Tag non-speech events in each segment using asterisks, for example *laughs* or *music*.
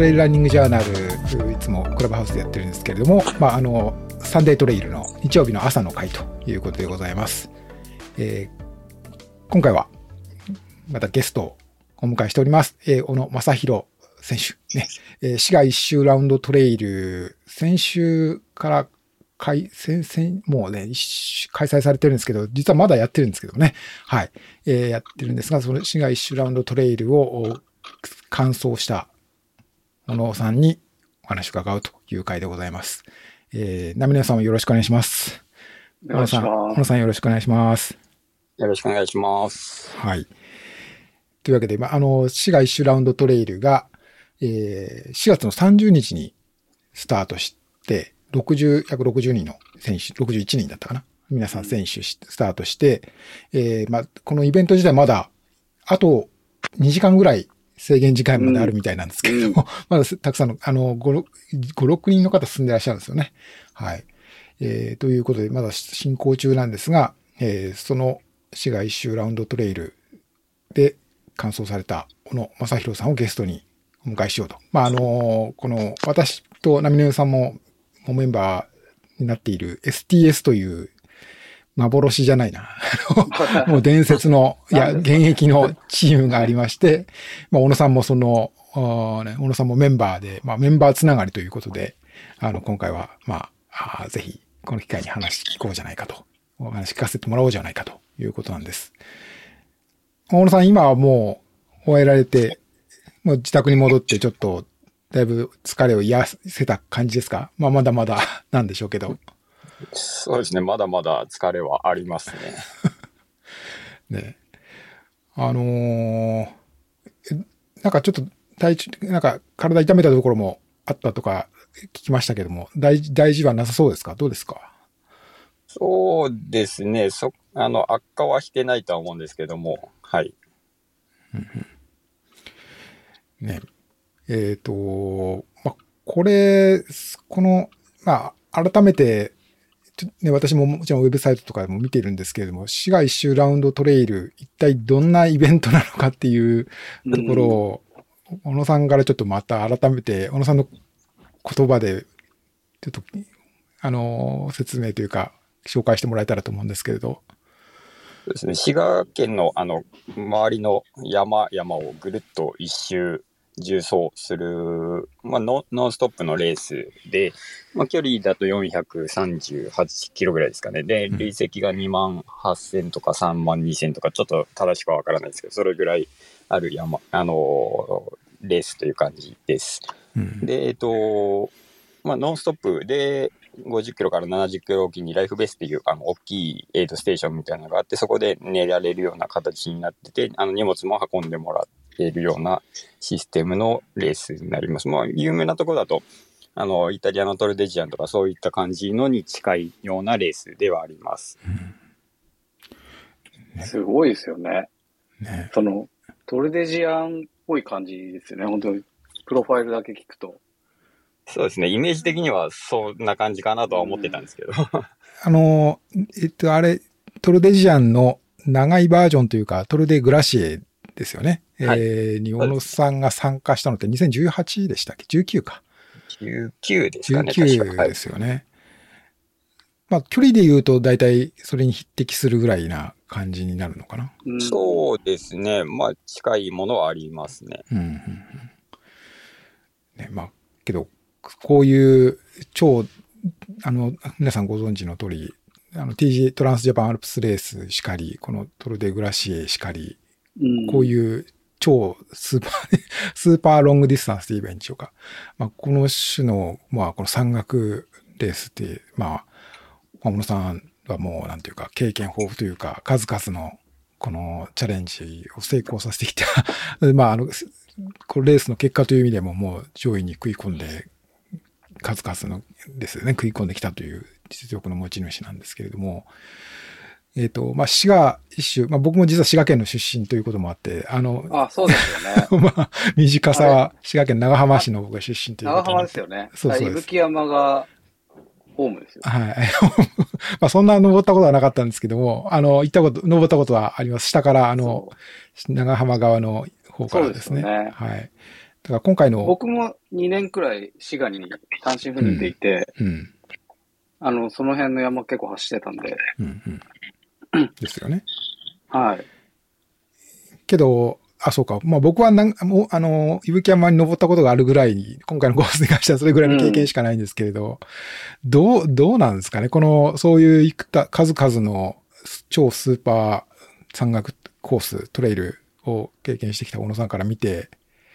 トレイルランニングジャーナル、いつもクラブハウスでやってるんですけれども、まあ、あの、サンデートレイルの日曜日の朝の会ということでございます。えー、今回は、またゲストをお迎えしております。えー、小野正宏選手。ね。えー、市が一周ラウンドトレイル、先週から開、先、先、もうね、開催されてるんですけど、実はまだやってるんですけどね。はい。えー、やってるんですが、その市が一周ラウンドトレイルを完走した小野さんにお話を伺うという回でございます。えー、ナミネさんもよろしくお願いします。小野さん、小野さんよろしくお願いします。よろしくお願いします。はい。というわけで、まあ、あの、市が一周ラウンドトレイルが、えー、4月の30日にスタートして、60、約60人の選手、61人だったかな。皆さん選手スタートして、えー、まあ、このイベント自体まだ、あと2時間ぐらい制限時間まであるみたいなんですけれども、うん、*laughs* まだたくさんの、あの、5、6人の方進んでらっしゃるんですよね。はい。えー、ということで、まだ進行中なんですが、えー、その市街一周ラウンドトレイルで完走された小野正宏さんをゲストにお迎えしようと。まあ、あの、この、私と波野さんもメンバーになっている STS という幻じゃないな。*laughs* もう伝説の、*laughs* いや、現役のチームがありまして、まあ、小野さんもその、ね、小野さんもメンバーで、まあ、メンバーつながりということで、あの、今回は、まあ、あぜひ、この機会に話聞こうじゃないかと、お話聞かせてもらおうじゃないかということなんです。小野さん、今はもう、終えられて、もう自宅に戻ってちょっとだいぶ疲れを癒せた感じですか？まあ、まだまだなんでしょうけど。そうですね。まだまだ疲れはありますね。*laughs* ね。あのー、なんかちょっと体調、なんか体痛めたところもあったとか聞きましたけども、大大事はなさそうですか？どうですか？そうですね。そ、あの、悪化はしてないとは思うんですけども、はい。ね。えっ、ー、と、まあ、これ、この、まあ、改めて、ね、私ももちろんウェブサイトとかでも見てるんですけれども、市街一周ラウンドトレイル、一体どんなイベントなのかっていうところを、小野さんからちょっとまた改めて、小野さんの言葉で、ちょっと、あの、説明というか、紹介してもらえたらと思うんですけれど。そうですね。滋賀県の、あの、周りの山、山をぐるっと一周重走する、まあノ、ノンストップのレースで、まあ、距離だと438キロぐらいですかね。で、累積が2万8000とか3万2000とか、ちょっと正しくはわからないですけど、それぐらいある山、あのー、レースという感じです。うん、で、えっと、まあ、ノンストップで、50キロから70キロおきにライフベースっていうあの大きいエイドステーションみたいなのがあって、そこで寝られるような形になってて、あの荷物も運んでもらっているようなシステムのレースになります。まあ、有名なところだと、あの、イタリアのトルデジアンとかそういった感じのに近いようなレースではあります。ね、すごいですよね。ねその、トルデジアンっぽい感じですよね。本当に、プロファイルだけ聞くと。そうですね。イメージ的にはそんな感じかなとは思ってたんですけど。あの、えっと、あれ、トルデジアンの長いバージョンというか、トルデグラシエですよね。はい、えー、に小野さんが参加したのって2018でしたっけ ?19 か。19ですかね。19ですよね。まあ、距離で言うと大体それに匹敵するぐらいな感じになるのかな。そうですね。まあ、近いものはありますね。うんうんうん。ね、まあ、けど、こういう超、あの、皆さんご存知の通り、あの TG トランスジャパンアルプスレースしかり、このトルデグラシエしかり、うん、こういう超スーパー *laughs* スーパーロングディスタンスと言えばいいんでしょうか。まあ、この種の、まあ、この山岳レースって、まあ、小野さんはもう、なんていうか、経験豊富というか、数々の、このチャレンジを成功させてきた *laughs* まあ、あの、このレースの結果という意味でももう上位に食い込んで数々のですね、食い込んできたという実力の持ち主なんですけれども、えっ、ー、と、まあ、滋賀一周、まあ、僕も実は滋賀県の出身ということもあって、あの、あそうですよね。*laughs* まあ、短さは滋賀県長浜市の僕が出身ということ長浜ですよね。そうそうです。伊吹山がホームですよ。はい。*laughs* まあ、そんな登ったことはなかったんですけども、あの、行ったこと、登ったことはあります。下から、あの、長浜側の方からですね。すねはい。だから今回の、僕も2年くらい滋賀に単身赴任でいて、うん、あの、その辺の山結構走ってたんで、うん、うん。ですよね。はい。けど、あ、そうか。まあ僕はなん、もう、あの、伊吹山に登ったことがあるぐらいに、今回のコースに関してはそれぐらいの経験しかないんですけれど、どう、どうなんですかねこの、そういういくた数々の超スーパー山岳コース、トレイルを経験してきた小野さんから見て、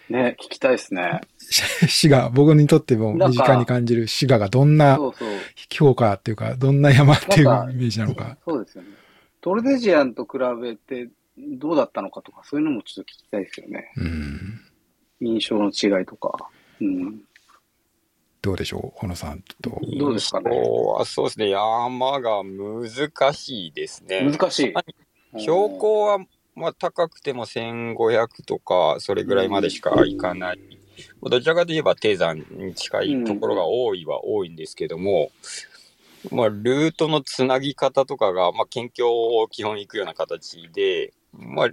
ね、聞きたいですね。*laughs* 滋賀、僕にとっても身近に感じる滋賀がどんな。評価っていうか、どんな山っていうイメージなのか。そうですよね。トルデジアンと比べてどうだったのかとか、そういうのもちょっと聞きたいですよね。うん。印象の違いとか。うん。どうでしょう小野さんと。どうですかねそうですね、山が難しいですね。難しい。標高は、まあ、高くても1500とか、それぐらいまでしか行かない。どちらかといえば低山に近いところが多いは多いんですけども、まあ、ルートのつなぎ方とかが、まあ、県境を基本行くような形で、まあ、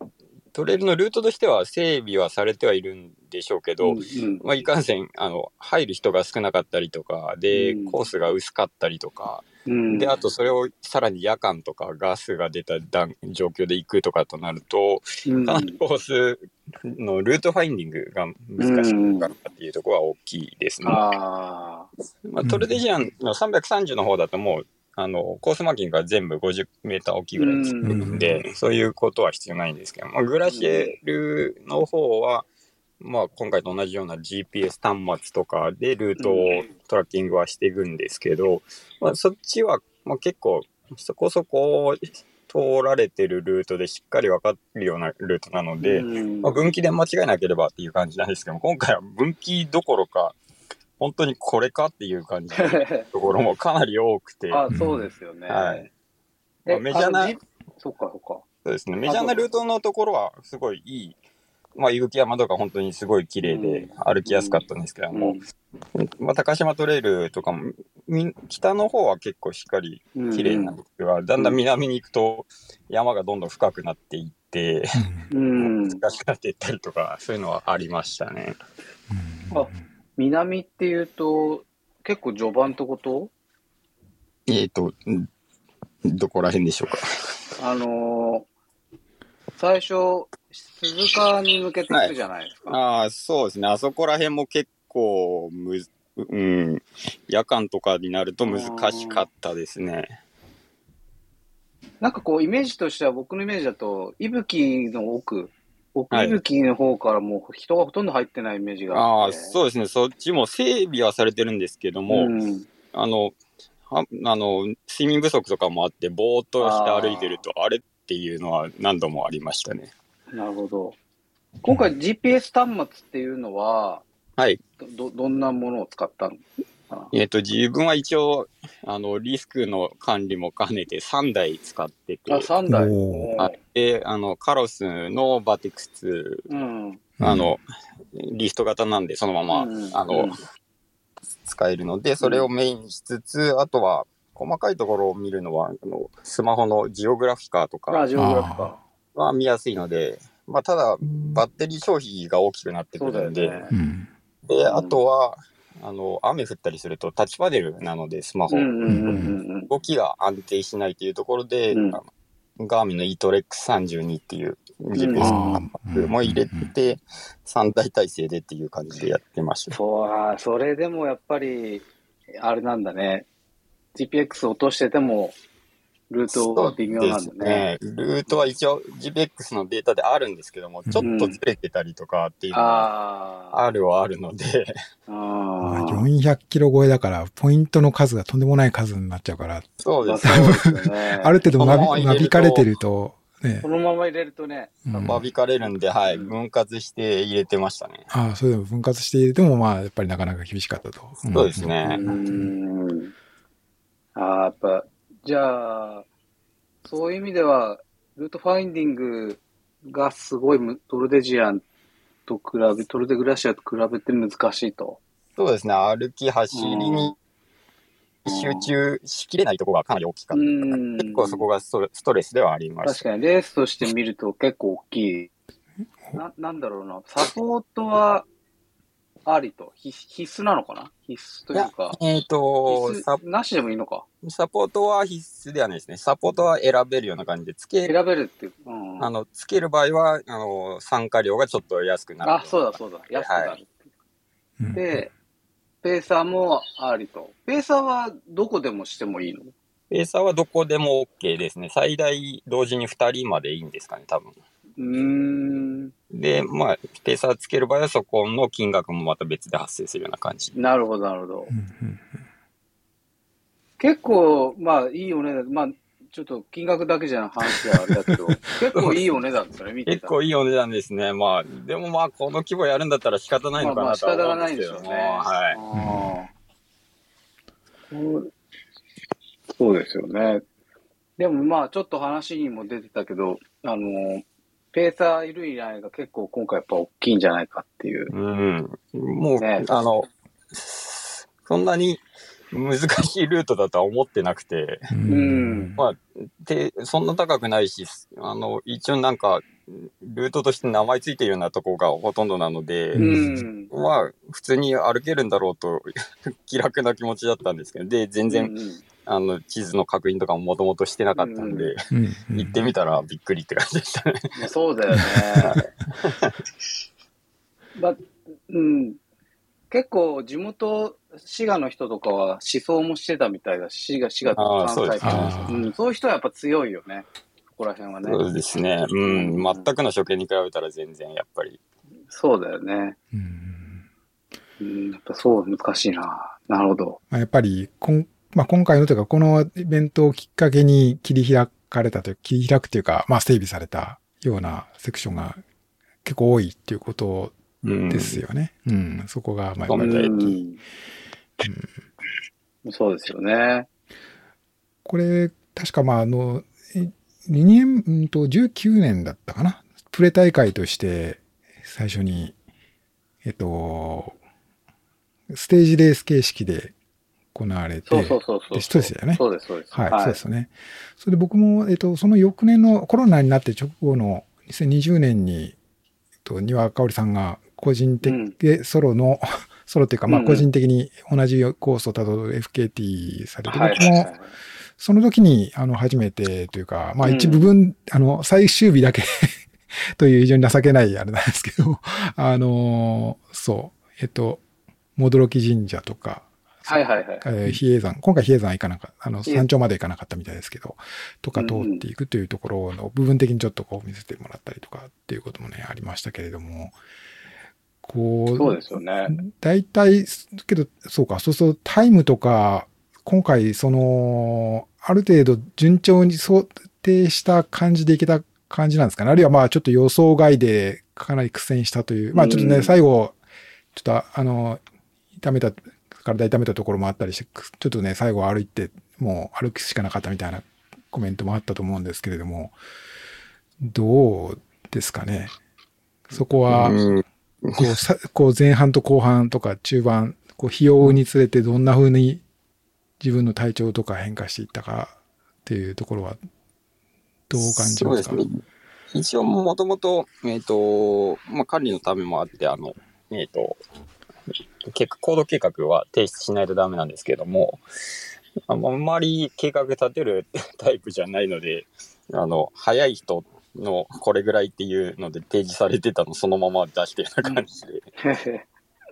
トレイルのルートとしては整備はされてはいるんでしょうけど、うんうん。まあ、いかんせん、あの、入る人が少なかったりとか、でうん、コースが薄かったりとか、うん。で、あとそれをさらに夜間とかガスが出た段状況で行くとかとなると、うん。かなりコースのルートファインディングが難しいかなっていうところは大きいですね。まあ、トルデジアンの330の方だともう、あの、コースマーキングが全部50メーター大きいぐらいつってるん。で、そういうことは必要ないんですけど、まあ、グラシエルの方は、まあ、今回と同じような GPS 端末とかでルートをトラッキングはしていくんですけど、まあ、そっちは、まあ、結構そこそこ通られてるルートでしっかり分かるようなルートなので、うん。まあ、分岐で間違いなければっていう感じなんですけども、今回は分岐どころか、本当にこれかっていう感じの *laughs* ところもかなり多くて、あ、そうですよね。はい。えまあメジャーなそっかそっか。そうですね。メジャーなルートのところはすごいいい。まあ、伊吹山とか本当にすごい綺麗で歩きやすかったんですけども、まあ、高島トレイルとかも、み北の方は結構しっかりうん綺麗なんですが、だんだん南に行くと山がどんどん深くなっていって、うん。*laughs* 難しくなっていったりとか、そういうのはありましたね。あ南っていうと、結構序盤ってこと？えっ、と、んどこら辺でしょうか？あのー最初、鈴鹿に向けて行くじゃないですか。ああ、そうですね。あそこら辺も結構むず、うん、夜間とかになると難しかったですね。なんかこう、イメージとしては、僕のイメージだと、伊吹の奥、奥はい伊吹の方からもう人がほとんど入ってないイメージがああ、あって。そうですね。そっちも整備はされてるんですけども、うんあの、はあの、睡眠不足とかもあって、ぼーっとして歩いてると、あれっていうのは何度もありましたね。なるほど。今回 GPS 端末っていうのは、はい。ど、どんなものを使ったの？かなえっ、と、自分は一応、あの、リスクの管理も兼ねて3台使ってて、あ、3台。おーはいで、あの、カロスのバティクスうん。あの、リスト型なんで、そのまま、うんあの、うん使えるので、それをメインにしつつ、あとは、細かいところを見るのは、あの、スマホのジオグラフィカーとあ、かジオグラフィカは見やすいので、まあ、ただ、バッテリー消費が大きくなってくるんで、ね。うん。で、あとは、あの、雨降ったりするとタッチパネルなので、スマホ、動きが安定しないというところで、うんガーミンの eTrex32 っていう GPS も入れて、3台体制でっていう感じでやってました。そう、それでもやっぱり、あれなんだね。GPX 落としてても、ルートが微妙なんだね。ね。ルートは一応 GPX のデータであるんですけども、ちょっとずれてたりとかっていうのがああ。あるはあるので、まああ400キロ超えだから、ポイントの数がとんでもない数になっちゃうから、まあそうですそうですよね。ある程度なびかれてると、ねこ。のまま入れるとね、うん間引かれるんで、はい、分割して入れてましたね。ああ、それでも分割して入れても、まあ、やっぱりなかなか厳しかったと。んそうですねうーん。ああ、やっぱ、じゃあ、そういう意味では、ルートファインディングがすごいむトルデジアンと比べ、トルデグラシアと比べて難しいと。そうですね、歩き、走りに集中しきれないところがかなり大きかうった。ん。結構そこがストレストレスではありました。確かにレースとして見ると結構大きい。な、なんだろうな、サポートはありと。必必須なのかな？必須というか。えっ、と必サ、須なしでもいいのか？サポートは必須ではないですね。サポートは選べるような感じで、つけ選べるっていう。うん。あの、つける場合は、あの、参加料がちょっと安くなる。あ、そうだそうだ。安くなる。はいうんで、ペーサーもありと。ペーサーはどこでもしてもいいの？ペーサーはどこでも OK ですね。最大同時に2人までいいんですかね、多分。うーん。で、まあ、ペーサーつける場合はそこの金額もまた別で発生するような感じ。なるほど、なるほど結構、まあ、いいお値段。まあ、ちょっと金額だけじゃ話はあれだけど、*laughs* 結構いいお値段ですよね、見て結。構いいお値段ですね。まあ、でもまあ、この規模やるんだったら仕方ないのかまあまあなとは仕方がな思うんですけども。いんでしょうね。はい。あーそうそうですよね。でもまあ、ちょっと話にも出てたけど、あの、ペーサーいるいないが結構今回やっぱ大きいんじゃないかっていう。うん。もう、ねあの、そんなに難しいルートだとは思ってなくて、ううんまあ、で、そんな高くないし、あの、一応なんか、ルートとして名前ついてるようなとこがほとんどなので、うん。まあ、普通に歩けるんだろうと、*laughs* 気楽な気持ちだったんですけど、で、全然、あの、地図の確認とかももともとしてなかったんで、うんうん行ってみたらびっくりって感じでしたね。ま *laughs* あそうだよね。*laughs* まうん。結構地元、滋賀の人とかは思想もしてたみたいだし、滋賀、滋賀とか関西とかそうですねうん、そういう人はやっぱ強いよね。ここら辺はね。そうですね。うん。全くの初見に比べたら全然やっぱり。そうだよね。うんうん、やっぱそう、難しいな。なるほど。まあ、やっぱりこん、まあ、今回のというか、このイベントをきっかけに切り開かれたという、切り開くというか、まあ、整備されたようなセクションが結構多いっていうことうん。ですよね。うん、そこが、まあ、そうなんそうですよね。これ、確かまあ、あの、え2年、うんと、19年だったかな。プレ大会として、最初に、えっと、ステージレース形式で行われて、そうそうそうそう。ですよね。そうです、そうです。はい、そうですよね。それで僕も、えっと、その翌年のコロナになって直後の2020年に、えっと、丹羽香織さんが個人的うん。でソロの、*laughs* ソロっていうか、まあうん。うん個人的に同じコースをたどる FKT されて、はい僕もその時に、あの、初めてというか、まあうん。一部分、あの、最終日だけ *laughs* という非常に情けないあれなんですけど、あの、そう、えっと、戻き神社とか、はいはいはい。えー比叡山、今回比叡山は行かなかった、あの、山頂まで行かなかったみたいですけど、とか通っていくというところの部分的にちょっとこう見せてもらったりとかっていうこともね、ありましたけれども、こう、そうですよね。大体、けど、そうか、そうそう、タイムとか、今回、その、ある程度順調に想定した感じでいけた感じなんですかね。あるいはまあ、ちょっと予想外でかなり苦戦したという、まあちょっとね、うん最後、ちょっとあの、痛めた、体痛めたところもあったりして、ちょっとね、最後歩いて、もう歩くしかなかったみたいなコメントもあったと思うんですけれども、どうですかね？そこは、うんこうさ、こう前半と後半とか中盤、こう費用につれてどんな風に自分の体調とか変化していったかっていうところは、どう感じまか？そうですすね。一応、もともと、えっ、と、まあ、管理のためもあって、あの、えっ、と、計画行動計画は提出しないとダメなんですけども、ああんまり計画立てる *laughs* タイプじゃないので、あの、早い人のこれぐらいっていうので提示されてたのそのまま出してるような感じで。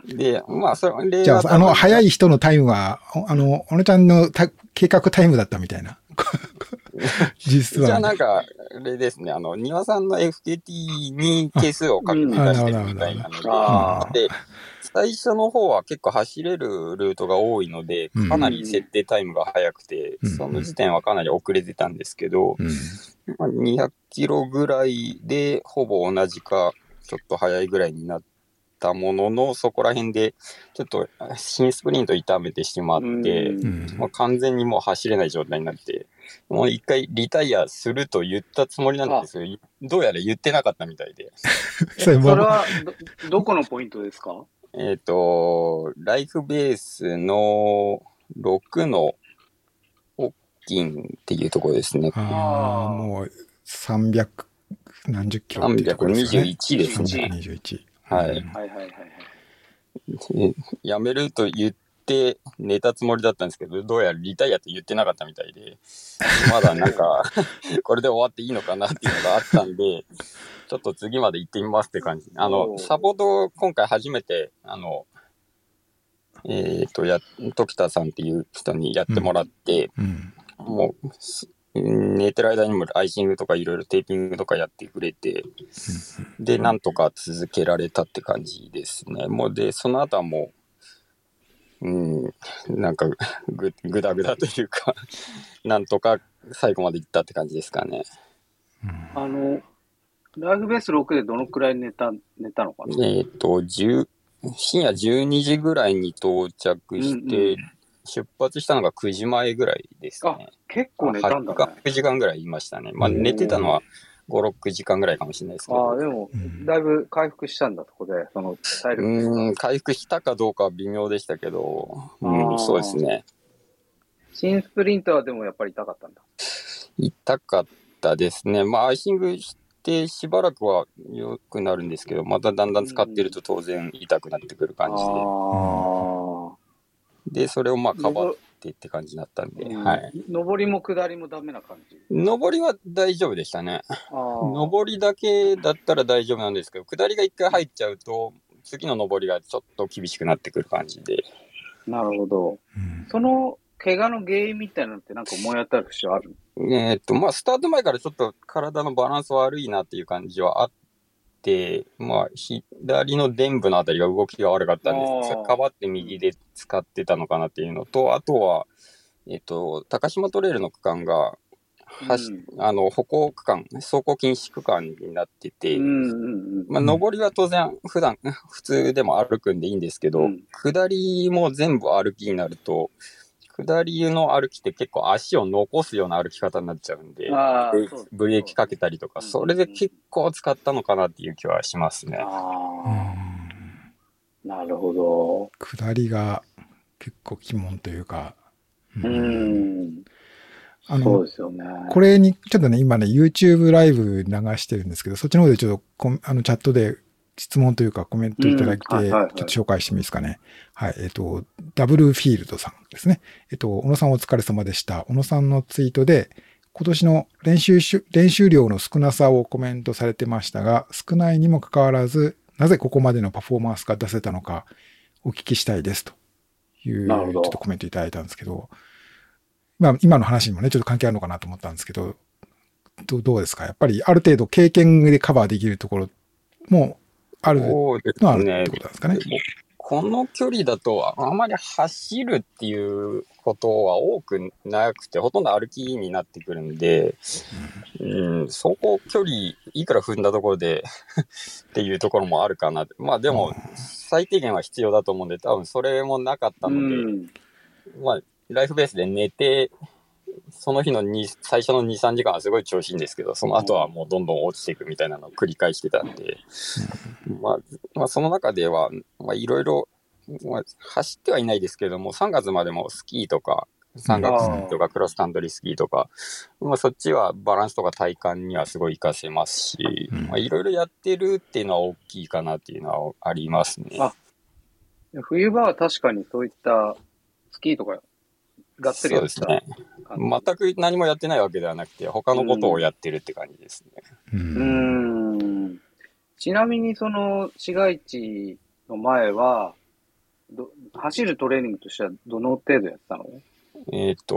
で、まあ、それじゃあ、あの、早い。い人のタイムは、おあの、小野ちゃんのた計画タイムだったみたいな。*laughs* 実じゃあは。なんか、あれですね、あの、庭さんの FKT に係数を確認出してるみたいなので、最初の方は結構走れるルートが多いので、かなり設定タイムが速くて、うんその時点はかなり遅れてたんですけど、うん。まあ、200キロぐらいでほぼ同じか、ちょっと速いぐらいになったものの、そこら辺で、ちょっと新スプリント痛めてしまって、うんうん。まあ、完全にもう走れない状態になって、もう一回リタイアすると言ったつもりなんですけど、どうやら言ってなかったみたいで。*laughs* それもそれはど、どこのポイントですか？えっ、と、ライフベースの6のオッキンっていうところですね。ああ、もう300何十キロっていうところですよね。321ですね321。はいはいはいはいはい。え辞めると言って寝たつもりだったんですけど、どうやらリタイアって言ってなかったみたいで、まだなんか、*laughs* これで終わっていいのかなっていうのがあったんで、ちょっと次まで行ってみますって感じ。あおの、ーサポート今回初めて、あの、えっ、と、や、時田さんっていう人にやってもらって、うん。もうす、寝てる間にもアイシングとかいろいろテーピングとかやってくれて、で、なんとか続けられたって感じですね。もうで、その後はもう、うん、なんかぐ、ぐだぐだというか、なんとか最後まで行ったって感じですかね。あの、ライフベース6でどのくらい寝た、寝たのかな？えっ、と、10深夜12時ぐらいに到着して、うん出発したのが9時前ぐらいですかね。結構寝たんだね。9時間ぐらいいましたね。まあ、うん寝てたのは5、6時間ぐらいかもしれないですけど。ああ、でもうん、だいぶ回復したんだ、そこで。その、体力。うーん、回復したかどうかは微妙でしたけど、うん、そうですね。新スプリントはでもやっぱり痛かったんだ。痛かったですね。まあ、アイシングしてしばらくは良くなるんですけど、まただんだん使ってると当然痛くなってくる感じあで。で、それをまあカバーってって感じになったんで、あ。はい。い。上りも下りもダメな感じ？上りは大丈夫でしたね。上りだけだったら大丈夫なんですけど、下りが一回入っちゃうと、次の上りがちょっと厳しくなってくる感じで。なるほど。うんその、怪我の原因みたいなのってなんか思い当たる節あるえーっと、まあ、スタート前からちょっと体のバランス悪いなっていう感じはあって、まあ、左の伝部のあたりが動きが悪かったんです。かばって右で使ってたのかなっていうのと、あとは、えっと、高島トレイルの区間が、はしうんあの、歩行区間、走行禁止区間になってて、うんうんうん。まあ、上りは当然、普段、普通でも歩くんでいいんですけど、うん下りも全部歩きになると、下りの歩きって結構足を残すような歩き方になっちゃうんで、ブレーキああそうブレーキかけたりとか、うんそれで結構使ったのかなっていう気はしますね。なるほど。下りが結構鬼門というか、ううんん。あのそうで、すよね。これに、ちょっとね、今ね、YouTube ライブ流してるんですけど、そっちの方でちょっとコメ、あの、チャットで質問というかコメントいただいて、ちょっと紹介してもいいですかね。はい、えっ、と、ダブルフィールドさんですね。えっ、と、小野さんお疲れ様でした。小野さんのツイートで、今年の練習し、練習量の少なさをコメントされてましたが、少ないにもかかわらず、なぜここまでのパフォーマンスが出せたのか、お聞きしたいですという、ちょっとコメントいただいたんですけど、まあ、今の話にもね、ちょっと関係あるのかなと思ったんですけど、どうどうですか？やっぱりある程度経験でカバーできるところもあるのあるって。ことなんですかね。この距離だと、あまり走るっていうことは多くなくて、ほとんど歩きになってくるんで、うん、走行距離、いくら踏んだところで *laughs* っていうところもあるかな。まあでも、最低限は必要だと思うんで、多分それもなかったうので、ん。まあ、ライフベースで寝て、その日のに最初の2、3時間はすごい調子いいんですけど、その後はもうどんどん落ちていくみたいなのを繰り返してたんで、まあ、まあ、その中では、まあ、いろいろ、まあ、走ってはいないですけども、3月までもスキーとか、山岳スキーとかクロスカントリースキーとか、まあ、そっちはバランスとか体感にはすごい活かせますし、いろいろやってるっていうのは大きいかなっていうのはありますね。あ冬場は確かにそういったスキーとか、がっつりやってたそうですね。全く何もやってないわけではなくて、他のことをやってるって感じですね。う。うんーん。ちなみにその市街地の前は、ど走るトレーニングとしてはどの程度やってたの？えっ、と、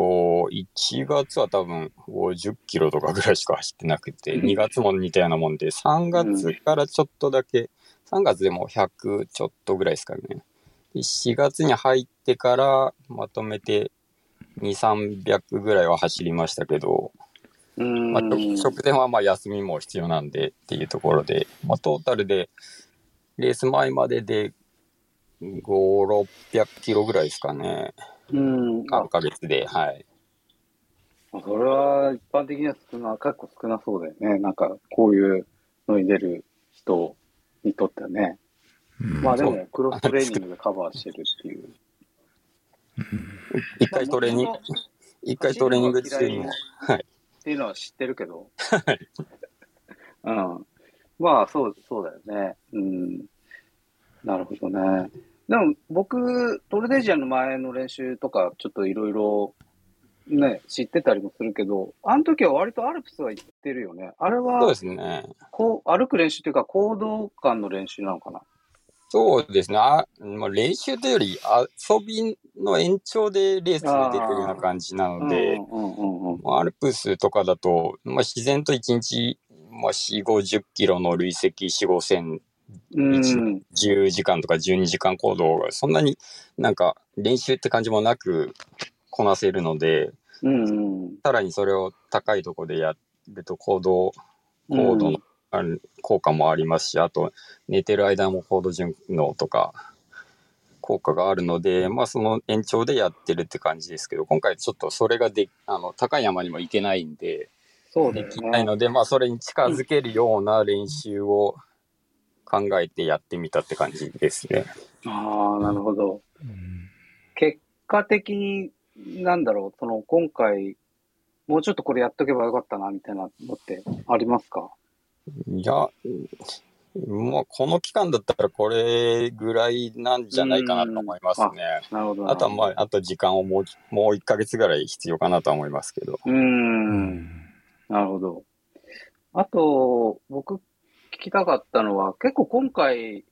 1月は多分50キロとかぐらいしか走ってなくて、うん2月も似たようなもんで、3月からちょっとだけ、3月でも100ちょっとぐらいですかね。で4月に入ってからまとめて2、300ぐらいは走りましたけど、うーん。まあ、直前はまあ休みも必要なんでっていうところで、まあ、トータルでレース前までで5、600キロぐらいですかね。うん。あ3、ヶ月で、はい。それは一般的には少な、結構少なそうだよね。なんか、こういうのに出る人にとってはね。うんまあでそも、クロストレーニングでカバーしてるっていう。一回トレーニングまあ、一回トレーニング中にも、はい。っていうのは知ってるけど。*laughs* うん。まあ、そう、そうだよね。うん。なるほどね。でも僕、トルデジアの前の練習とか、ちょっといろいろね、知ってたりもするけど、あの時は割とアルプスは行ってるよね。あれそうはで、すね。こう、歩く練習っていうか、行動感の練習なのかな？そうですね。あまあ、練習というより遊びの延長でレースに出てるような感じなので、アルプスとかだと、まあ、自然と1日、まあ、4、50キロの累積4、5千、うん。10時間とか12時間行動がそんなになんか練習って感じもなくこなせるので、うんうん。さらにそれを高いところでやると行動、高度の効果もありますし、あと寝てる間も高度順応とか効果があるので、まあその延長でやってるって感じですけど、今回ちょっとそれがで、あの、高い山にも行けないんで、そうできないね。ので、まあそれに近づけるような練習を考えてやってみたって感じですね。ああ、なるほど。うん結果的に、なんだろう、その、今回、もうちょっとこれやっとけばよかったな、みたいなのってありますか？いや、うんもうこの期間だったらこれぐらいなんじゃないかなと思いますね。なるほどな。あとはまあ、あと時間をもう、もう1ヶ月ぐらい必要かなとは思いますけど。うーん。なるほど。あと、僕聞きたかったのは、結構今回、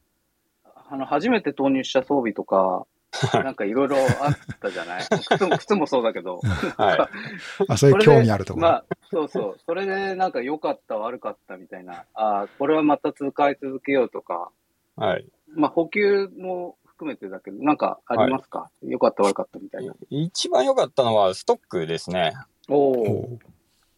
あの、初めて投入した装備とか、*laughs* なんかいろいろあったじゃない？*laughs* 靴も、靴もそうだけど。はあ、そういう興味あるところ。まあ、そうそう。それでなんか良かった、悪かったみたいな。ああ、これはまた使い続けようとか。い。はい。まあ、補給も含めてだけど、なんかありますか、良かった、悪かったみたいな。一番良かったのはストックですね。おお。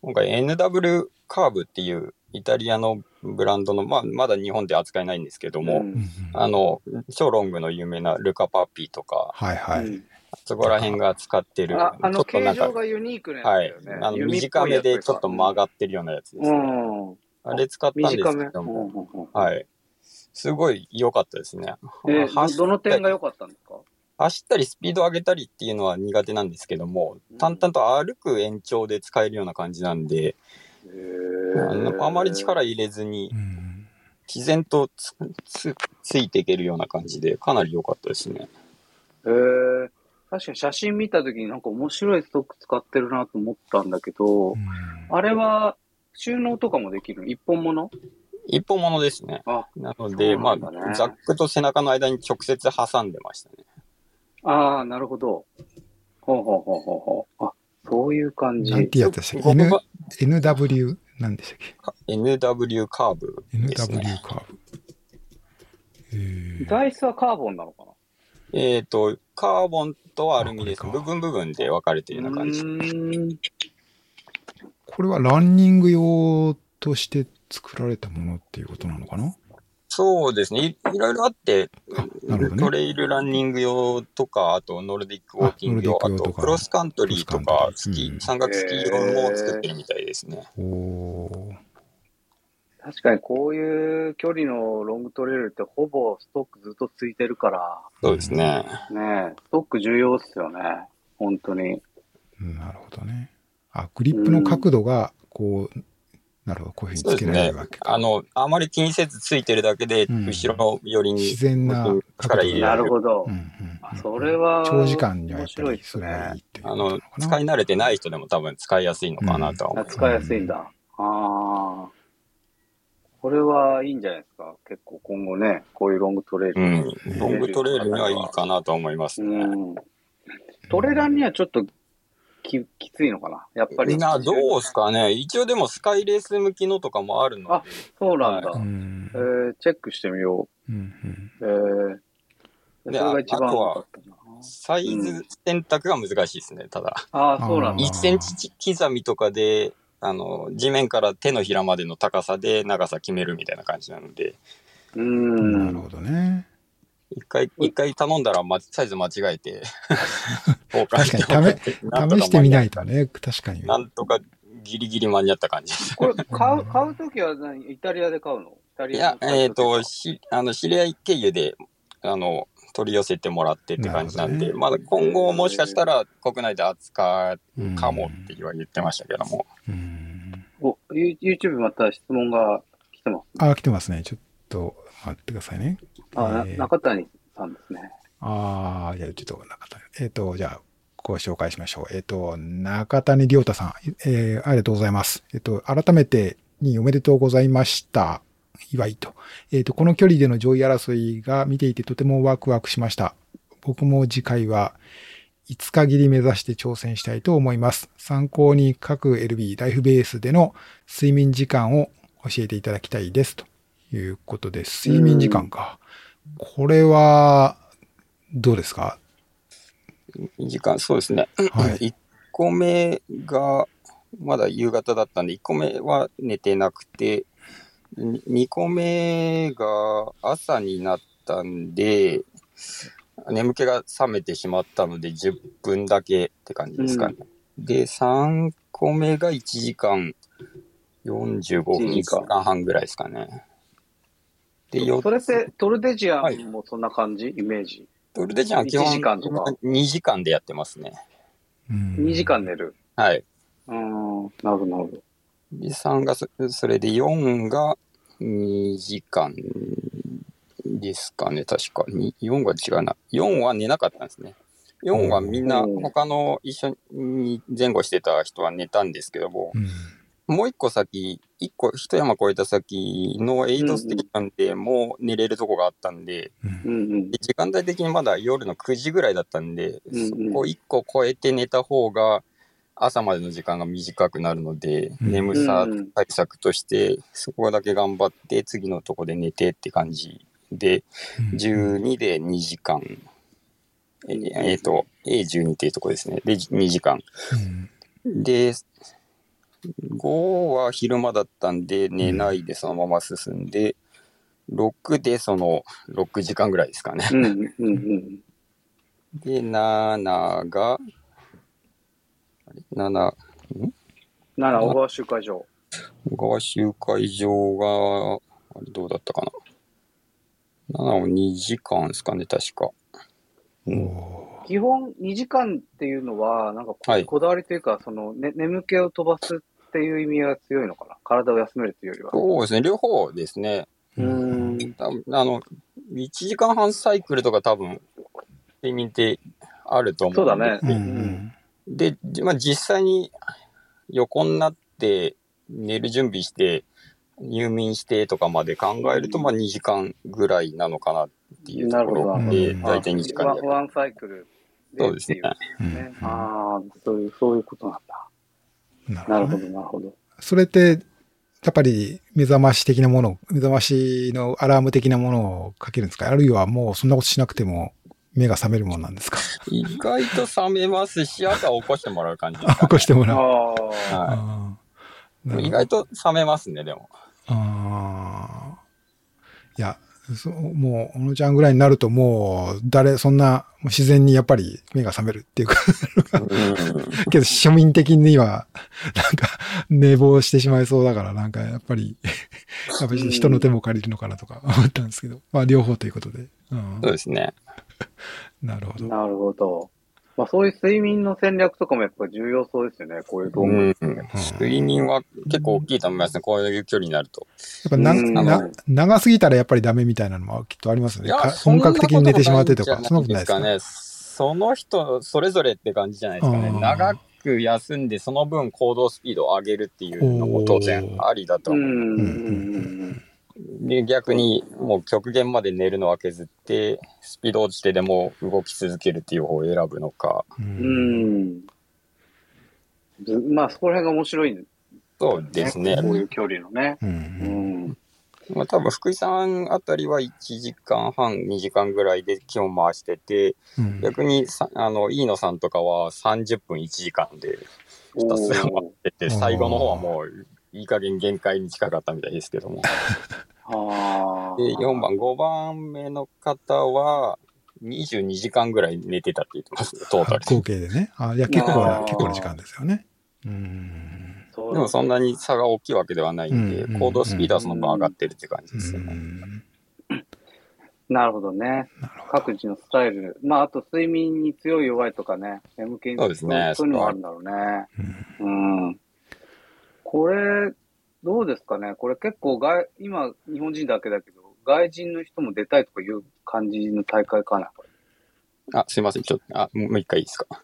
今回 NW カーブっていうイタリアのブランドの、まあ、まだ日本で扱えないんですけども、うんあの、超ロングの有名なルカパッピーとか、はいはい。うんそこら辺が使ってる、ああのちょっとなんか形状、がユニークなやつはいだよね。。あの短めでちょっと曲がっってるようなやつですうね。ん。あれ使ったんです短め。けども、うんうんうんはい。すごい良かったですね。え走どどの点が良かったんですか？走ったりスピード上げたりっていうのは苦手なんですけども、淡々と歩く延長で使えるような感じなんで、あのあまり力入れずにうん自然とつつついていけるような感じで、かなり良かったですね。へえ確かに写真見たときになんか面白いストック使ってるなと思ったんだけど、うんあれは収納とかもできる一本物？一本物ですね。あ、なので、ねあ、ザックと背中の間に直接挟んでましたね。ああ、なるほど。ほうほうほうほうほう。あ、そういう感じ。なんてやつでしたっけ ?NW なんでしたっけ？NW カーブですね。?NW カーブ。えー材質はカーボンなのかな？えっ、と、カーボンとアルミです。部分部分で分かれているような感じ。これはランニング用として作られたものっていうことなのかな？そうですねい。いろいろあって、ねトレイルランニング用とか、あとノルディックウォーキング用、あとクロスカントリーとかスキー、山岳スキー用も作ってるみたいですね。おー確かにこういう距離のロングトレイルってほぼストックずっとついてるから、そうですね。ねえストック重要っすよね。本当に。うんなるほどね。あ、グリップの角度が、こう、なるほど、こういうふうそうですねにつけられるわけ。か。あの、あまり気にせずついてるだけで、うん後ろ寄りに自然な力入れなる。るほどうん。うんうんあそれは、長時間にはやっぱ面白いりっすねそれがいい。っていうあの。使い慣れてない人でも多分使いやすいのかなとは思います。使いやすいんだ。ああ。これはいいんじゃないですか。結構今後ね、こういうロングトレイル。うん。ロングトレイルにはいいかなと思いますね。うん。トレランにはちょっとききついのかな？やっぱり。な、どうすかね？一応でもスカイレース向きのとかもあるのであ、そうなんだ。うんえー、チェックしてみようんうんう。えー、そでれが一番あとは良かったな。サイズ選択が難しいですね、ただ。ああ、そうなんだあー。1センチ刻みとかで、あの、地面から手のひらまでの高さで長さ決めるみたいな感じなので、うなるん。ほどね。一回、一回頼んだら、ま、サイズ間違えて、確かにもらって試してみないとね、確かに。なんとかギリギリ間に合った感じです。これ、買う、買うときは何？イタリアで買うの？イタリアいや、えっ、のと、し、あの、知り合い経由で、あの、取り寄せてもらってって感じなんで、なるほまだ今後もしかしたら国内で扱うかもってうん言ってましたけども。うんお、ユ YouTube また質問が来てます。あ、来てますね。ちょっと待ってくださいね。あ、なえー中谷さんですね。ああ、じゃあちょっと中谷。えっ、と、じゃあ、ご紹介しましょう。えっ、と、中谷亮太さん、えーありがとうございます。えっ、と、改めてにおめでとうございました。祝いと。えっ、と、この距離での上位争いが見ていてとてもワクワクしました。僕も次回は5日切り目指して挑戦したいと思います。参考に各 LB ライフベースでの睡眠時間を教えていただきたいです。ということで、睡眠時間か。これは、どうですか？時間、そうですね。はい。1個目が、まだ夕方だったんで、1個目は寝てなくて、2個目が朝になったんで、眠気が覚めてしまったので、10分だけって感じですかね。で、3個目が1時間45分、1 1時間半ぐらいですかね。で、よそれってトルデジアはいンもそんな感じ、イメージ。トルデジャンは基1本時間とか2時間でやってますね。うん2時間寝る？はい。うーん、なるほど、なるほど。で、3がそ、それで4が2時間ですかね、確か。に4が違うな。4は寝なかったんですね。4はみんな、うん他の一緒に前後してた人は寝たんですけども、うんもう一個先、一個、一山越えた先のエイドステーションでもう寝れるとこがあったんで、うんうんうん。で時間帯的にまだ夜の9時ぐらいだったんで、うんうんそこ一個超えて寝た方が朝までの時間が短くなるので、うん眠さ対策として、そこだけ頑張って次のとこで寝てって感じで、12で2時間。ええーと、A12 っていうとこですね。で、2時間。うんで、5は昼間だったんで、寝ないでそのまま進んで、6でその6時間ぐらいですかね。うんうんうん。で、7が、あれ ?7、7、小川集会場。小川集会場が、あれどうだったかな？7を2時間ですかね、確か。お基本2時間っていうのは、なんかこ,、だわりというか、その、ね、眠気を飛ばすっていう意味が強いのかな？体を休めるっていうよりは。そうですね、両方ですね。うーん。多分あの、1時間半サイクルとか多分、睡眠ってあると思そうだね。うんうんで、じまあ、実際に横になって寝る準備して、入眠してとかまで考えると、まあ2時間ぐらいなのかなっていうところで、なるほど大体2時間でワン。ワンサイクルでそうですね。ああ、そういう、そういうことなんだ。ななるほど。なるほど。それって、やっぱり目覚まし的なものを、目覚ましのアラーム的なものをかけるんですか？あるいはもうそんなことしなくても目が覚めるもんなんですか？意外と冷めますし、朝起こしてもらう感じですか *laughs* 起こしてもらう。意外と冷めますね、でも。あーいや、そうもう、小野ちゃんぐらいになるともう、誰、そんな、自然にやっぱり目が覚めるっていうか、うんけど庶民的には、なんか、寝坊してしまいそうだから、なんかやっぱり、やっぱり人の手も借りるのかなとか思ったんですけど、まあ両方ということで。うんそうですね。なるほど。なるほど。まあそういう睡眠の戦略とかもやっぱ重要そうですよね、こういう動う画。ん。睡眠は結構大きいと思いますね、こういう距離になると。やっぱな、うんな、長すぎたらやっぱりダメみたいなのもきっとありますよね。本格的に寝てしまってとか、そそんんなこととないですかないですか？ね。その人それぞれって感じじゃないですかね。うん長く休んで、その分行動スピードを上げるっていうのも当然ありだと思う。で、逆にもう極限まで寝るのは削って、スピード落ちてでも動き続けるっていう方を選ぶのか。ううんまあそこら辺が面白いね。そうですね。こういう距離のね。う。うんん。まあ、多分福井さんあたりは1時間半、2時間ぐらいで基本回してて、うん逆にさあの飯野さんとかは30分1時間でひたすら回ってて、最後の方はもういい加減限界に近かったみたいですけども。ああ。で、4番、5番目の方は22時間ぐらい寝てたって言ってますね、トータルで。合計でね。あいや、結構な、結構な時間ですよね。うん。でもそんなに差が大きいわけではないんで、うん行動スピードはその分上がってるって感じうですね。ん。*laughs* なるほどね。各自のスタイル。まあ、あと睡眠に強い弱いとかね。眠気にそうですねそういうのもあるんだろうね。うんうん。これ、どうですかね？これ結構外、今、日本人だけだけど、外人の人も出たいとかいう感じの大会かなこれあ、すいません。ちょっと、あ、もう一回いいですか？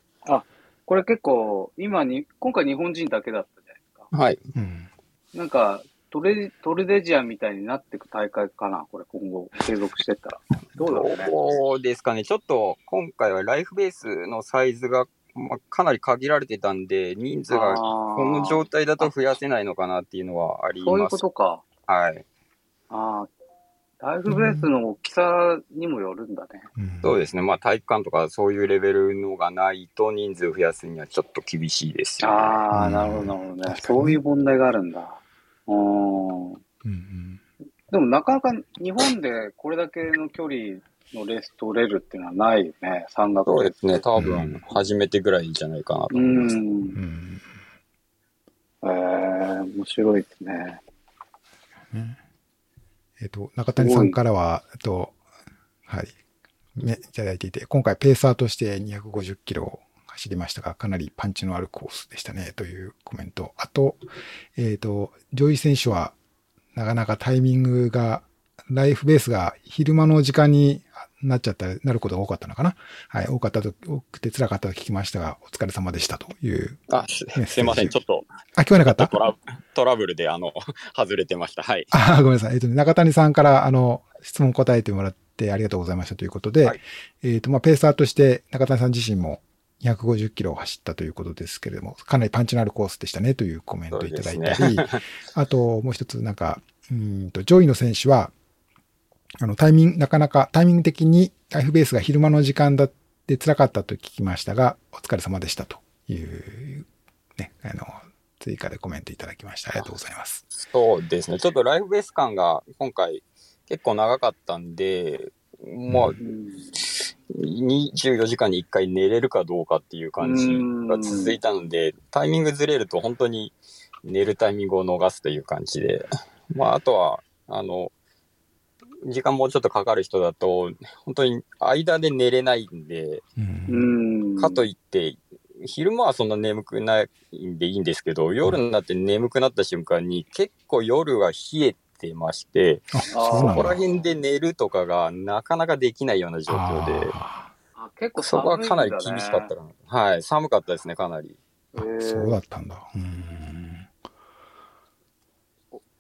これ結構、今に、今回日本人だけだったじゃないですか。はい。うん。なんか、トレ、トルデジアンみたいになっていく大会かな？これ今後継続してったら。どうだろうね。そうですかね？ちょっと、今回はライフベースのサイズが、まあ、かなり限られてたんで、人数がここの状態だと増やせないのかなっていうのはありそういうます。ことか。はい。ああ。ライフベースの大きさにもよるんだね。うんそうですね。まあ、体育館とかそういうレベルのがないと人数増やすにはちょっと厳しいですよね。ああ、うんなるほど、なるほどね。ねそういう問題があるんだ。うん。うんうん。でもなかなか日本でこれだけの距離のレース取れるっていうのはないよね。山岳レース。そうですね。多うん分、初めてぐらいじゃないかなとう。思います。うんん。えー、面白いですね。ねえっ、と、中谷さんからは、えっと、はい、ね、いただいていて、今回ペーサーとして250キロを走りましたが、かなりパンチのあるコースでしたね、というコメント。あと、えっ、と、上位選手は、なかなかタイミングが、ライフベースが昼間の時間になっちゃった、なることが多かったのかな。はい、多かったと、多くて辛かったと聞きましたが、お疲れ様でしたという。あ、すすいません。ちょっとあ、聞こえなかった？トラトラブルで、あの、*laughs* 外れてました。はい。あーごめんなさい。えっ、とね、中谷さんから、あの、質問答えてもらってありがとうございましたということで、はいえっ、と、まあ、ペーサーとして中谷さん自身も250キロを走ったということですけれども、かなりパンチのあるコースでしたねというコメントをいただいたり、そうです *laughs* あと、もう一つ、なんか、うーんと、上位の選手は、あの、タイミング、なかなかタイミング的にライフベースが昼間の時間だって辛かったと聞きましたが、お疲れ様でしたという、ね、あの、追加でコメントいただきました。ありがとうございます。そうですね。ちょっとライフベース感が今回結構長かったんで、まあう、うん24時間に1回寝れるかどうかっていう感じが続いたので、タイミングずれると本当に寝るタイミングを逃すという感じで、まあ、あとは、あの、時間もうちょっとかかる人だと、本当に間で寝れないんで、うんうん。かといって、昼間はそんな眠くないんでいいんですけど、夜になって眠くなった瞬間に結構夜は冷えてまして、あ、そ。ここら辺で寝るとかがなかなかできないような状況で、結構そこはかなり厳しかったかな。はい、寒かったですね、かなり。そうだったんだ。うん。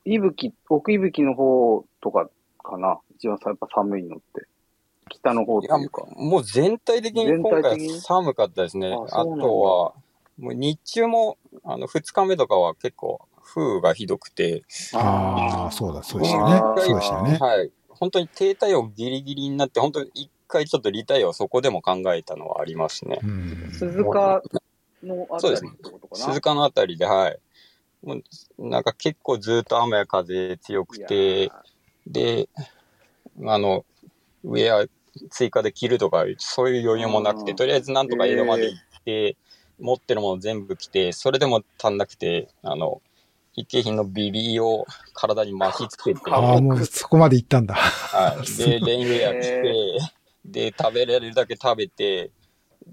いぶき、奥いぶきの方とかかな一番さやっぱ寒いのって。北の方っていうか。もう全体的に全今回寒かったですね。ああとは、もう日中も、あの、2日目とかは結構、風雨がひどくて、ああ、そうだ、そうでしたあね。ーそうでしたよね。はい。本当に低体温ギリギリになって、本当に一回ちょっとリタイアをそこでも考えたのはありますね。うん。鈴鹿のあたりってことかな？鈴鹿のあたりで、はい。もうなんか結構ずっと雨や風強くいてや、で、あの、ウェア追加で着るとか、そういう余裕もなくて、うん。とりあえずなんとか江戸まで行って、持ってるもの全部着て、それでも足んなくて、あの、必需品のビビを体に巻きつけて、あああ、もうそこまで行ったんだ。はい。*laughs* で、レインウェア着て、で、食べられるだけ食べて、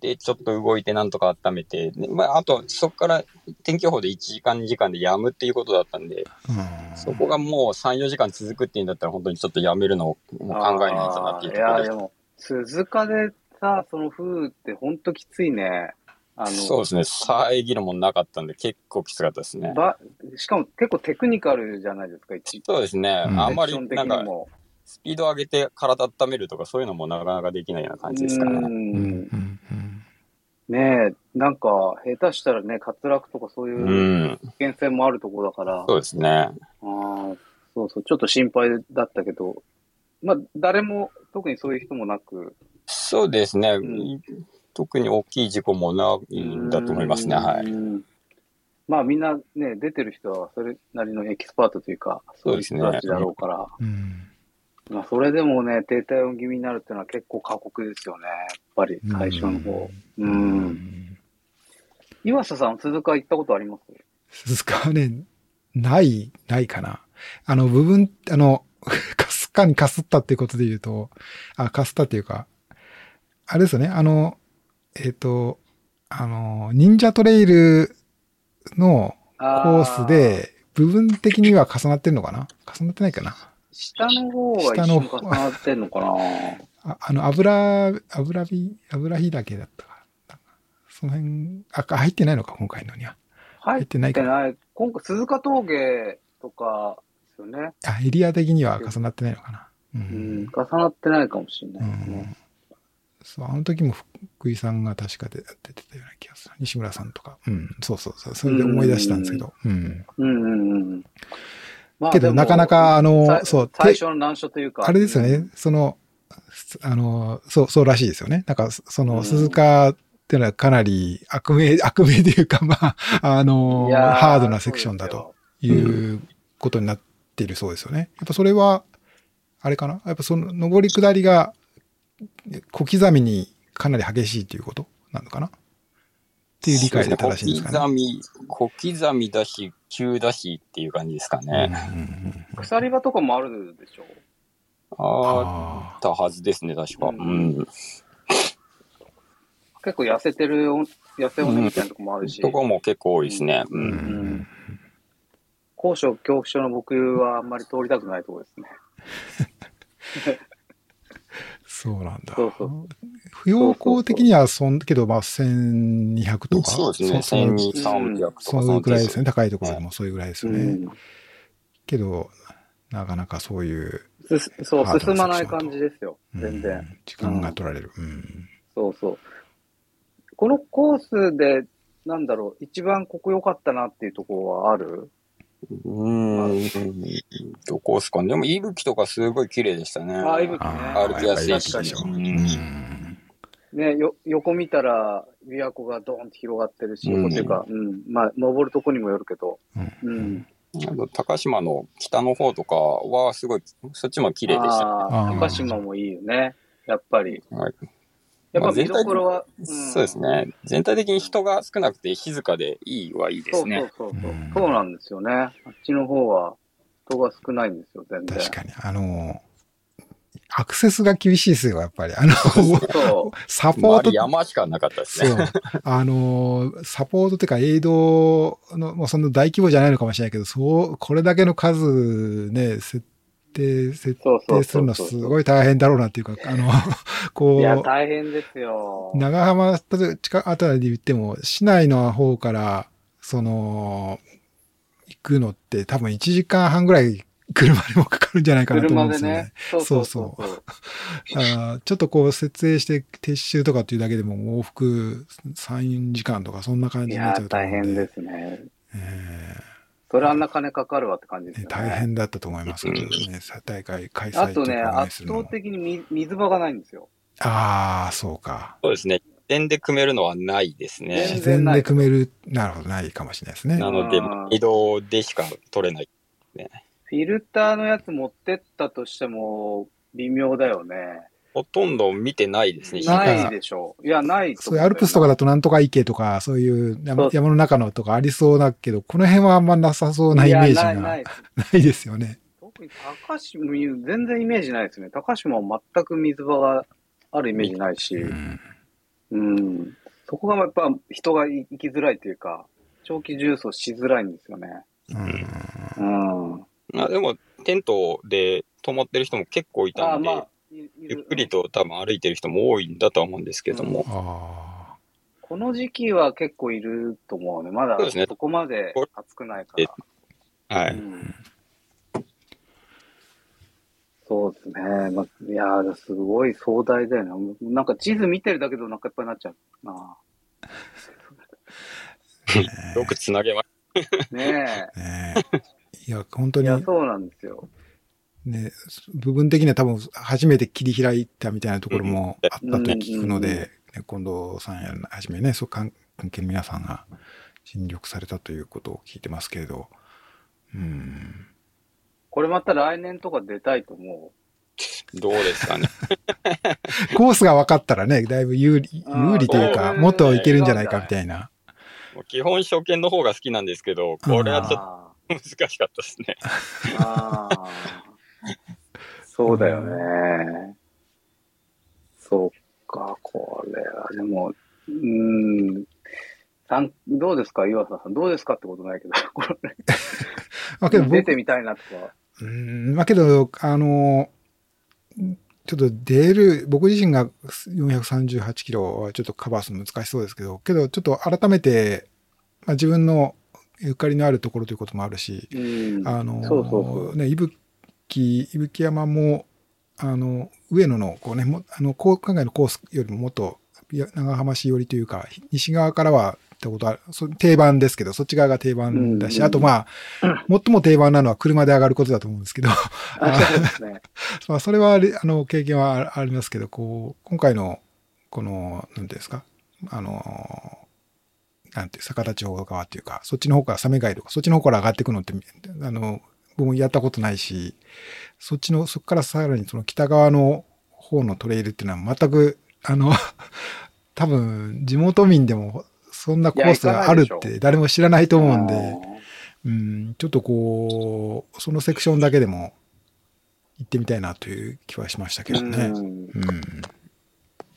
で、ちょっと動いてなんとか温めて、でまあ、あと、そこから天気予報で1時間、2時間でやむっていうことだったんで、うん。そこがもう3、4時間続くっていうんだったら、本当にちょっとやめるのを考えないとなっていうところあーいや、ででも、鈴鹿でさ、その風ってほんときついね。あの、そうですね。遮るもんなかったんで、結構きつかったですね。ば、しかも結構テクニカルじゃないですか、一そうですね。うんあんまり、なんか。スピード上げて体温めるとか、そういうのもなかなかできないような感じですかうね。うん。うんん。うん。ねえ、なんか、下手したらね、滑落とかそういううん。危険性もあるところだから、そうですね。ああ、そうそう、ちょっと心配だったけど、まあ、誰も、特にそういう人もなく、そうですね。ん特に大きい事故もないんだと思いますね。はい。い。まあみんなね、出てる人はそれなりのエキスパートというか、そういう人たちだろうから、うん。まあそれでもね、低体温気味になるっていうのは結構過酷ですよね、やっぱり最初の方。うん。うん。岩佐さん、鈴鹿行ったことあります？鈴鹿はね、ない、ないかな。あの、部分、あの、*laughs* かすかにかすったっていうことで言うと、あ、かすったっていうか、あれですよね、あの、えっ、と、あの、忍者トレイルのコース、で、部分的には重なってるのかな？重なってないかな？下の方は一緒に重なってんのかなああの、油、油火、油火だけだったか。その辺、あ、入ってないのか、今回のには。入ってないかない。今回、鈴鹿峠とかですよね。あ、エリア的には重なってないのかな。う。うんん。重なってないかもしれうないですね。ん。そう、あの時も福井さんが確かで出てたような気がする。西村さんとか。うん、そうそうそう。それで思い出したんですけど。うん。うんうんうん。まけど、なかな、か、あの、さそう、て最初の難所というか。あれですよね、うんその、すあの、そう、そうらしいですよね。なんか、その、うん鈴鹿っていうのはかなり悪名、悪名というか、まあ、あの、ハードなセクションだということになっているそうですよね。やっぱそれは、あれかな？やっぱその、上り下りが、小刻みにかなり激しいということなのかな？っていう理解で正しいんですかね。小刻み、小刻みだし、急だしっていう感じですかうんね。うんうん鎖場とかもあるでしょ？ああったはずですね、確か。ううんん。結構痩せてるお、痩せ尾根みたいなとこもあるし。とこも結構多いですね。う。んん高所恐怖症の僕はあんまり通りたくないところですね。*laughs* そうなんだ。そうそう不要項的にはそん、けど、まあ、1200とか？そうですね。そその1200、300とか。そういうぐらいですね。ね。高いところでもそういうぐらいですうよね。ん。けど、なかなかそういう、すそう、進まない感じですよ。うん全然。時間が取られる。うん。そうそう。このコースで、なんだろう、一番ここ良かったなっていうところはある？うん。どこですかね。でも、息吹とかすごい綺麗でしたね。あ、息吹ね。歩きやすいし確かに。うん。ね、よ、横見たら、琵琶湖がドーンって広がってるし、うん横っていうか、うん。まあ、登るとこにもよるけど。うん高島の北の方とかはすごい、そっちも綺麗でした。ああ、あー高島もいいよね。やっぱり。はいやっぱ見どころは、んそうです。ね。全体的に人が少なくて静かでいいはいいでそうすね。そうそうそううん。そうなんですよね。あっちの方は人が少ないんですよ、全然。確かに。あの、アクセスが厳しいですよ、やっぱり。あの、そサポート周り、山しかなかったですそうね。。あの、サポートっていうか、エイドの、もうそんな大規模じゃないのかもしれないけど、そう、これだけの数ね、設定、設定するの。すごい大変だろうなっていうか、あの、*laughs* こいや、う、大変ですよ。長浜、近あたりで言っても、市内の方から、その、行くのって多分1時間半ぐらい車でもかかるんじゃないかなと思うんでよねね。。そうそうそ。*laughs* あーちょっとこう設営して撤収とかっていうだけでも往復3、4時間とかそんな感いじになっちゃや、うと思うんで。大変ですね。えそれあんな金かかるわって感じですよね。大変だったと思いますけどね、大会開催あとね、圧倒的にみ水場がないんですよ。ああ、そうか。そうですね。点で組めるのはないです全ね自。然然で組める、なるほど、ないかもしれないですね。なのでうん、移動でしか取れない。フィルターのやつ持ってったとしても、微妙だよね。ほとんど見てないですね。ないでしょう。いや、ないとそういうアルプスとかだだとなんとか池とか、そういう山山の中のとかありそうだけど、この辺はあんまなさそうなイメージがない、な *laughs* ないい。ですよね。特に高島、全然イメージないですね。高島は全く水場があるイメージないし、うんうん。そこがやっぱ人が行きづらいというか、長期重走しづらいんですよね。うんうん。まあでも、テントで泊まってる人も結構いああ、たんで、まあ、いいゆっくりと多分歩いてる人も多いんだとは思うんですけども、あこの時期は結構いると思うね。まだそうですねそこまで暑くないから。はい。うんそうですね。まあ、いやー、すごい壮大だよね。なんか地図見てるだけでお腹いっぱいになっちゃうな。*laughs* よくつなげまねあ、ねえいや、本当にや、そうなんですよ。ね、部分的には多分初めて切り開いたみたいなところもあったと聞くので、ね、近藤さんやはじめね、そう関関係の皆さんが尽力されたということを聞いてますけれど、うん、これまた来年とか出たいと思どうですかね。*laughs* コースが分かったらね、だいぶ有利、有利というか、もっといけるんじゃないかみたいな。もう基本初見の方が好きなんですけど、こう。れはちょっあと難しかったですね。ーあー。そうだよね。そっか、これは、でも、うーん。さんどうですか岩佐さん。どうですかってことないけど、こ *laughs* まあけど出てみたいなとか。うん、まあけど、あの、ちょっと出る、僕自身が438キロはちょっとカバーするの難しそうですけど、けどちょっと改めて、まあ、自分のゆかりのあるところということもあるし、うん。あの、そうそうそうね、伊吹、伊吹山も、あの、上野の、こうね、もあの、こう考えのコースよりももっと、長浜市寄りというか、西側からは行ったことある、そ定番ですけど、そっち側が定番だし、うんあとまあ、最も定番なのは車で上がることだと思うんですけど、あそね。*laughs* まあ、それはあの、経験はあありますけど、こう、今回の、この、なんていうんですか、あの、なんていう、坂田町側っていうか、そっちの方から、サメガイとか、そっちの方から上がっていくのって、あの、僕もやったことないし、そっちの、そこからさらにその北側の方のトレイルっていうのは全く、あの、*laughs* 多分、地元民でも、そんなコースがあるって誰も知らないと思うんで、うん、ちょっとこう、そのセクションだけでも行ってみたいなという気はしましたけどね。うんうん。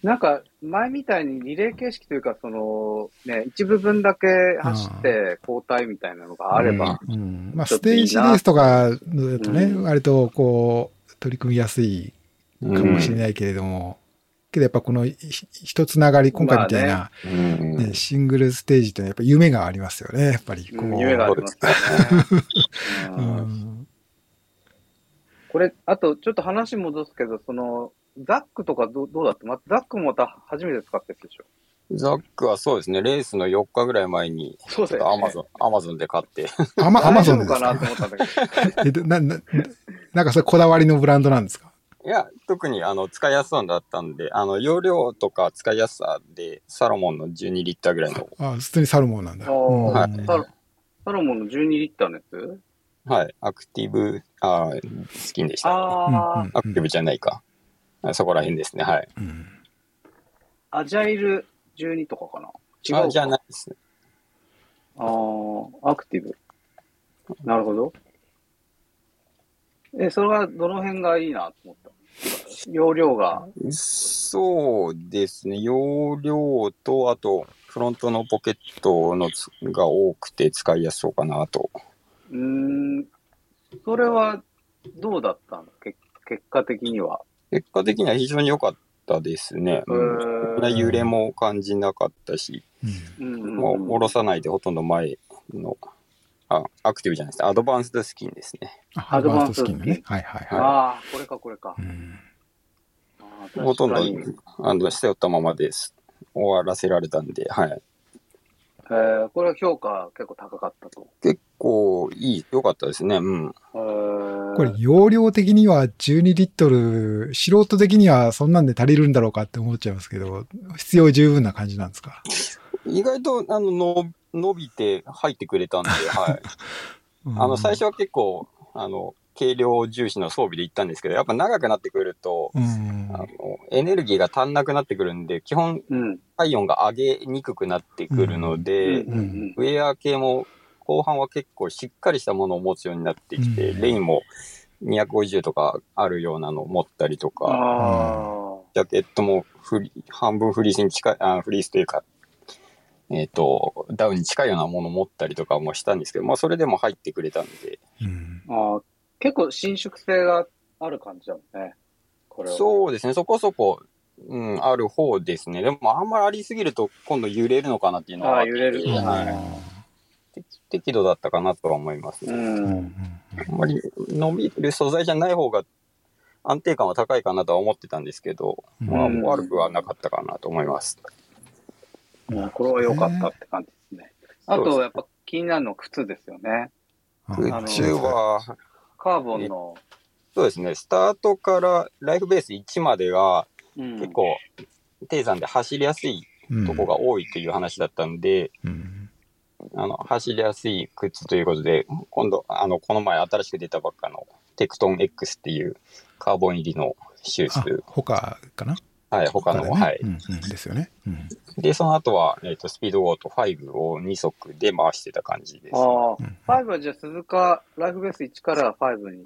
なんか、前みたいにリレー形式というか、その、ね、一部分だけ走って交代みたいなのがあれば、うん、まあ、ステージレースとかだとね、うん。割とこう、取り組みやすいかもしれないけれども、けどやっぱこのひ一つながり、今回みたいな、うん。ねシングルステージってやっぱ夢がありますよね、やっぱり。こう。うん夢がありますよね。う *laughs* うんん。これ、あと、ちょっと話戻すけど、その、ザックとかどうどうだった、ま、ザックもまた初めて使ってるでしょ。ザックはそうですね、レースの4日ぐらい前に、そうだよね。アマゾン、アマゾンで買って、アマアマゾン大ですかなと思ったんだけど。*laughs* えどな、な、なんかそれこだわりのブランドなんですか？いや、特にあの使いやすそうだったんで、あの容量とか使いやすさで、サロモンの12リッターぐらいの、あ、普通にサルモンなんだ。はい。サロサロモンの12リッターのやつ？はい、アクティブ、あースキンでした、ね。ああ、アクティブじゃないか。あそこら辺ですね、はい。うんアジャイル12とかかな？違うじゃないですね。ああ、アクティブ。なるほど。え、それはどの辺がいいなと思った？容量が。そうですね、容量と、あと、フロントのポケットのつが多くて使いやすそうかなと。うーん。それはどうだったの？け結果的には。結果的には非常に良かったですね。へうん揺れも感じなかったし、うんもう下ろさないでほとんど前の、あ、アクティブじゃないです。アドバンスドスキンですね。あアドバンススキンね。はいはいはああ、これかこれかい。う。んほとんどあの、背負ったままです。終わらせられたんで、はい。えーこれは評価結構高かったと。結構いい、良かったですね。うん。えーこれ、容量的には12リットル、素人的にはそんなんで足りるんだろうかって思っちゃいますけど、必要十分な感じなんですか？意外と、あの、の伸びて入ってくれたんで、はい。*laughs* あの、最初は結構、あの、軽量重視の装備で行ったんですけど、やっぱ長くなってくると、うん、あの、エネルギーが足んなくなってくるんで、基本うん。体温が上げにくくなってくるので、うんうんウェア系も後半は結構しっかりしたものを持つようになってきて、うんレインも250とかあるようなのを持ったりとうん。か、あジャケットもフリ半分フリースに近い、あフリースというか、えっ、と、ダウンに近いようなものを持ったりとかもしたんですけど、まあそれでも入ってくれたんで、うんあ。結構伸縮性がある感じだもんね。これは。そうですね、そこそこ、うん、ある方ですね。でもあんまりありすぎると今度揺れるのかなっていうのはああ揺れるはい。適適度だったかなとは思いますね。う。うんんあんまり伸びる素材じゃない方が安定感は高いかなとは思ってたんですけど、うんまあうん悪くはなかったかなと思います。うんこれは良かったって感じですね。あと、やっぱ気になるのは靴ですよね。うんあの中は、カーボンの。そうですね、スタートからライフベース1までがうん結構、低山で走りやすいとこが多いという話だったんで、うんあの、走りやすい靴ということで、今度、あの、この前新しく出たばっかのテクトン X っていうカーボン入りのシュあーズ、他かな？はい、他の、ねはい。うんうんですよね。うんで、その後は、えっ、と、スピードウォート5を2足で回してた感じです。ああ、うん5はじゃあ鈴鹿、ライフベース1から5に。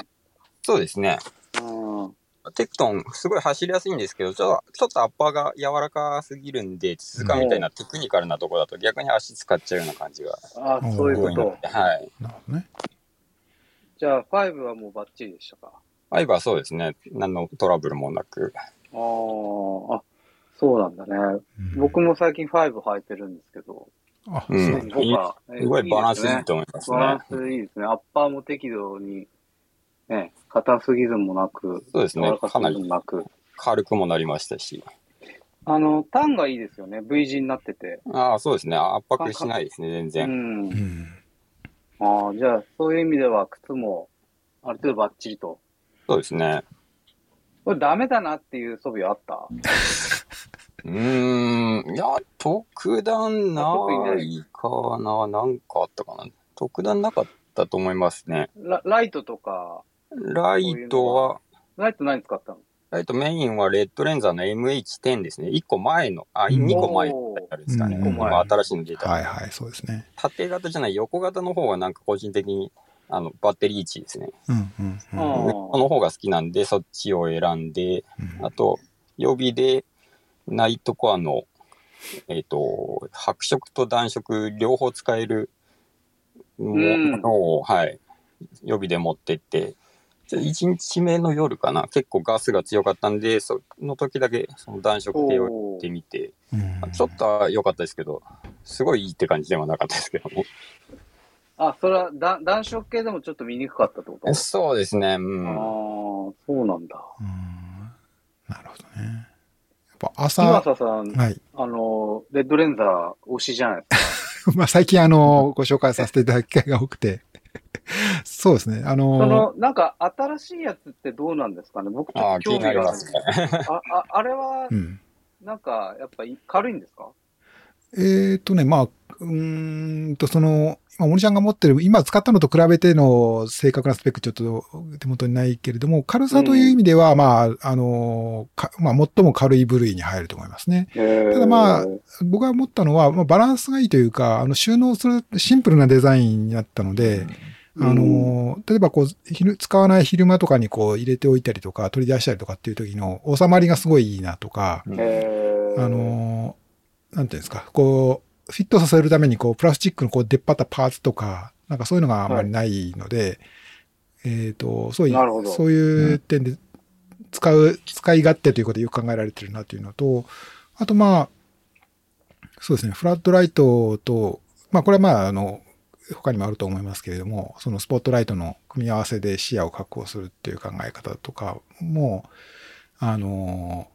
そうですね。うん。テクトン、すごい走りやすいんですけど、ちょっとちょっとアッパーが柔らかすぎるんで、鈴鹿みたいなテクニカルなとこだと逆に足使っちゃうような感じがああ、そういうことで、。はい。なるほどね。じゃあ5はもうバッチリでしたか？5はそうですね。何のトラブルもなく。ああ、あ、そうなんだね。うん僕も最近5履いてるんですけど、あ、うんすごいバランスいいねと思いますバランね。スいいですね。アッパーも適度に、ね、硬すぎずもなく、そうですねかすぎずもなく。軽くもなりましたし。あの、ターンがいいですよね。V 字になってて。ああ、そうですね。圧迫しないですね、全う。然。うんん。ああ、じゃあ、そういう意味では、靴も、ある程度バッチリと。そうですね。これダメだなっていう素備はあった？*laughs* うーん。いや、特段ないかな。なんかあったかな。特段なかったと思いますね。ラライトとか、ライトは、ライト何使ったの？ライトメインはレッドレンザーの MH10 ですね。1個前の、あ、うん2個前のですかね。うん今新しいの出た。はいはい、そうですね。縦型じゃない、横型の方がなんか個人的に、あの、バッテリー位置ですね。うんうんうん。の方が好きなんで、そっちを選んで、うんあと、予備で、ナイトコアの、えっ、と、白色と暖色両方使えるもうんのを、はい、予備で持ってって、1日目の夜かな、結構ガスが強かったんで、その時だけその暖色系をやってみて、うんちょっとは良かったですけど、すごいいいって感じではなかったですけどね。あ、それはだ暖色系でもちょっと見にくかったってこと？あそうですね、うあん。ー、そうなんだ。うんなるほどね。やっぱ朝、岩佐さん、はい。あの、レッドレンザー推しじゃないですか。*laughs* まあ最近あの、ご紹介させていただく機会が多くて。*laughs* そうですね。あその、の、なんか新しいやつってどうなんですかね？僕ちょああ、っと興味があるますね。あああれはう、ん。なんか、やっぱり軽いんですか？えーとね、まあ、うーんと、その、今、森ちゃんが持ってる、今使ったのと比べての正確なスペックちょっと手元にないけれども、軽さという意味では、まあ、あの、かまあ、最も軽い部類に入ると思いますね。たただまあ僕が思ったのは、まあ、バランスがいいというか、あの、収納するシンプルなデザインになったので、うんあの、例えばこう、昼、使わない昼間とかにこう入れておいたりとか、取り出したりとかっていう時の収まりがすごいいいなとか、えー。あの、なんていうんですか、こう、フィットさせるためにこう、プラスチックのこう、出っ張ったパーツとか、なんかそういうのがあんまりないので、えっ、と、そういなるほど。そういう点で、使う、使い勝手ということでよく考えられてるなというのと、あとまあ、そうですね、フラットライトと、まあこれはまあ、あの、他にもあると思いますけれども、そのスポットライトの組み合わせで視野を確保するっていう考え方とかも、あの、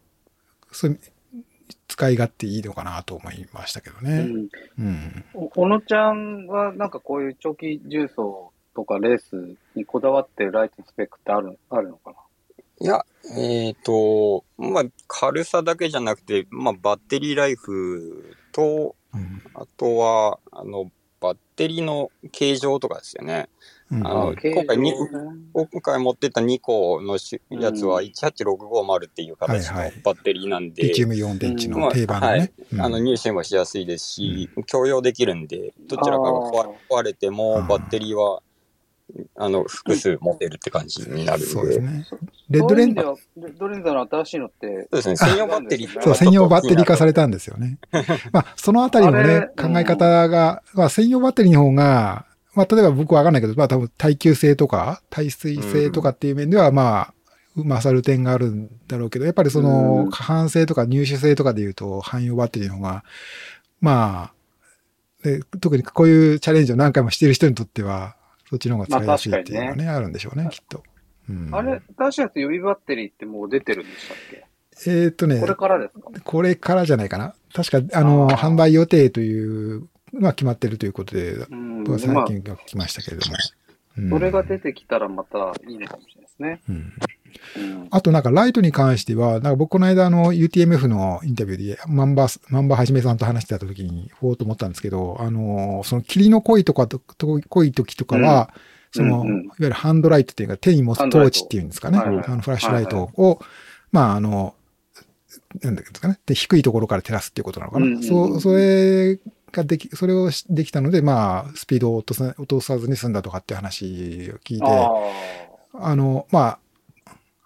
使い勝手いいのかなと思いましたけどうね。んうん。お小野ちゃんはなんかこういう長期重走とかレースにこだわってるライトのスペックってあるあるのかな？いや、えっ、と、まあ、軽さだけじゃなくて、まあ、バッテリーライフと、うん。あとは、あの、バッテリーの形状とかですよね。うん。あの今回にね今回持ってった2個のやつは18650っていう形のはいはい。バッテリーなんで、リチウムイオン電池の定番のね。うん。あの入手もしやすいですし、共用できるんで、どちらかが壊れてもうんバッテリーは、あの、複数持てるって感じになるんで。そうですねそ。レッドレンそういう意味ではレッドレンザーの新しいのって、そうですね。専用バッテリーそう、専用バッテリー化された。たんですよね。まあ、そのあたりもあれね、考え方が、まあ、専用バッテリーの方が、まあ、例えば僕わかんないけど、まあ、多分耐久性とか、耐水性とかっていう面では、まあ、勝る点があるんだろうけど、やっぱりそのうん、過半性とか入手性とかで言うと、汎用バッテリーの方が、まあ、で特にこういうチャレンジを何回もしている人にとっては、そっちの方が使いやすいっていうのがね、あるんでしょうね、きっと。うんあれ、新しいやつ予備バッテリーってもう出てるんでしたっけ？えーっとねこ、れからですか？これからじゃないかな。確か、あの、販売予定というのは決まってるということで、うん。最まあ、近が来ましたけれども。うんそれが出てきたらまたいいのかもしれないですね。うんうん。あとなんかライトに関しては、なんか僕この間あの UTMF のインタビューでマンバー、マンバーはじめさんと話してた時に、ほうと思ったんですけど、あの、その霧の濃いとかと、と濃い時とかは、その、うんうんいわゆるハンドライトっていうか手に持つトーチっていうんですかね。あのフラッシュライトを、まああの、なんだっけですかね。で、低いところから照らすっていうことなのかな。うんうんうんそう、それができ、それをしできたので、まあ、スピードを落とさ落とさずに済んだとかっていう話を聞いて、ああの、ま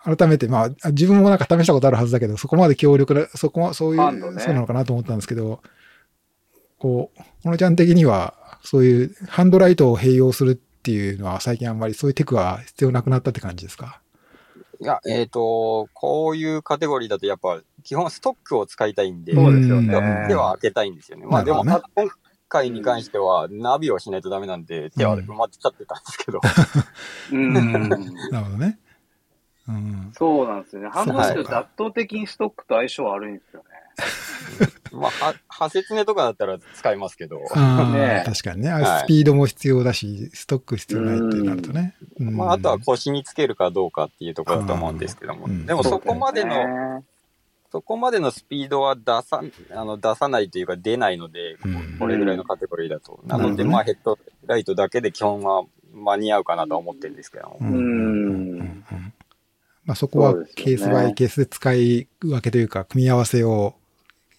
あ、改めて、まあ、自分もなんか試したことあるはずだけど、そこまで強力な、そこは、そういう、ね。そうなのかなと思ったんですけど、こう、このちゃん的には、そういうハンドライトを併用するっていうのは、最近あんまりそういうテクは必要なくなったって感じですか？いや、えっ、と、こういうカテゴリーだとやっぱ、基本ストックを使いたいんで、そうですよね。では手は開けたいんですよね。まあでも、なる今回に関しては、ナビをしないとダメなんで、手は埋まっちゃってたんですけど。うん。*laughs* なるほどね。うん。そうなんですよね。ハンドルって圧倒的にストックと相性悪いんですよね。*laughs* まあ、は、派説ねとかだったら使いますけど。ああ、ね確かにね。あはいスピードも必要だし、ストック必要ないってなるとね。うんまあ、あとは腰につけるかどうかっていうところだと思うんですけども。うんでもそこまでの、の、そこまでのスピードは出さ、あの、出さないというか出ないので、うんこれぐらいのカテゴリーだと。なので、うんまあ、ヘッドライトだけで基本は間に合うかなとは思ってるんですけども。ううんまあそこはケースバイケースで使い分けというか、組み合わせを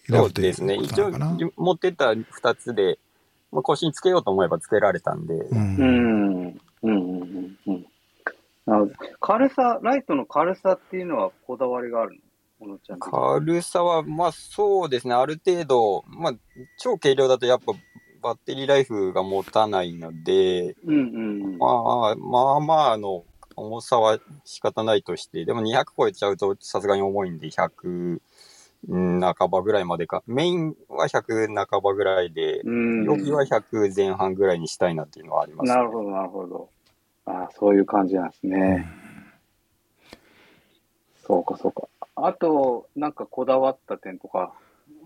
選そうぶというですね。一応持ってった二つで、まあ、腰につけようと思えばつけられたんで、う。うんん。うん。うん。軽さ、ライトの軽さっていうのはこだわりがあるん的に軽さは、まあそうですね、ある程度、まあ、超軽量だとやっぱバッテリーライフが持たないので、うんうんまあまあまあ、あの、重さは仕方ないとして、でも200超えちゃうとさすがに重いんで、100うん半ばぐらいまでか。メインは100半ばぐらいで、うん。予備は100前半ぐらいにしたいなっていうのはあります、なるほど、なるほど。ああ、そういう感じなんですね。そうか、そうか。あと、なんかこだわった点とか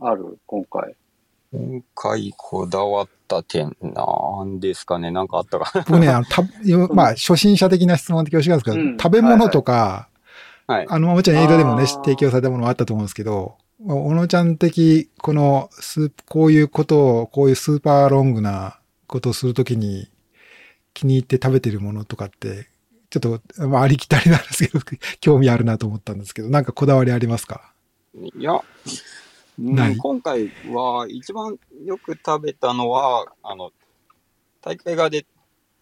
ある？今回。今回こだわった点なんですかね。なんかあったか。僕ね、あの、*laughs* た、まあ、初心者的な質問で恐縮なんですけど、うん。食べ物とか、はい。あの、もちろん映画でもね、提供されたものはあったと思うんですけど、まあ小野ちゃん的、このスープ、こういうことを、こういうスーパーロングなことをするときに気に入って食べてるものとかって、ちょっと、まあ、ありきたりなんですけど、*laughs* 興味あるなと思ったんですけど、なんかこだわりありますか？いや、今回は一番よく食べたのは、あの、大会側で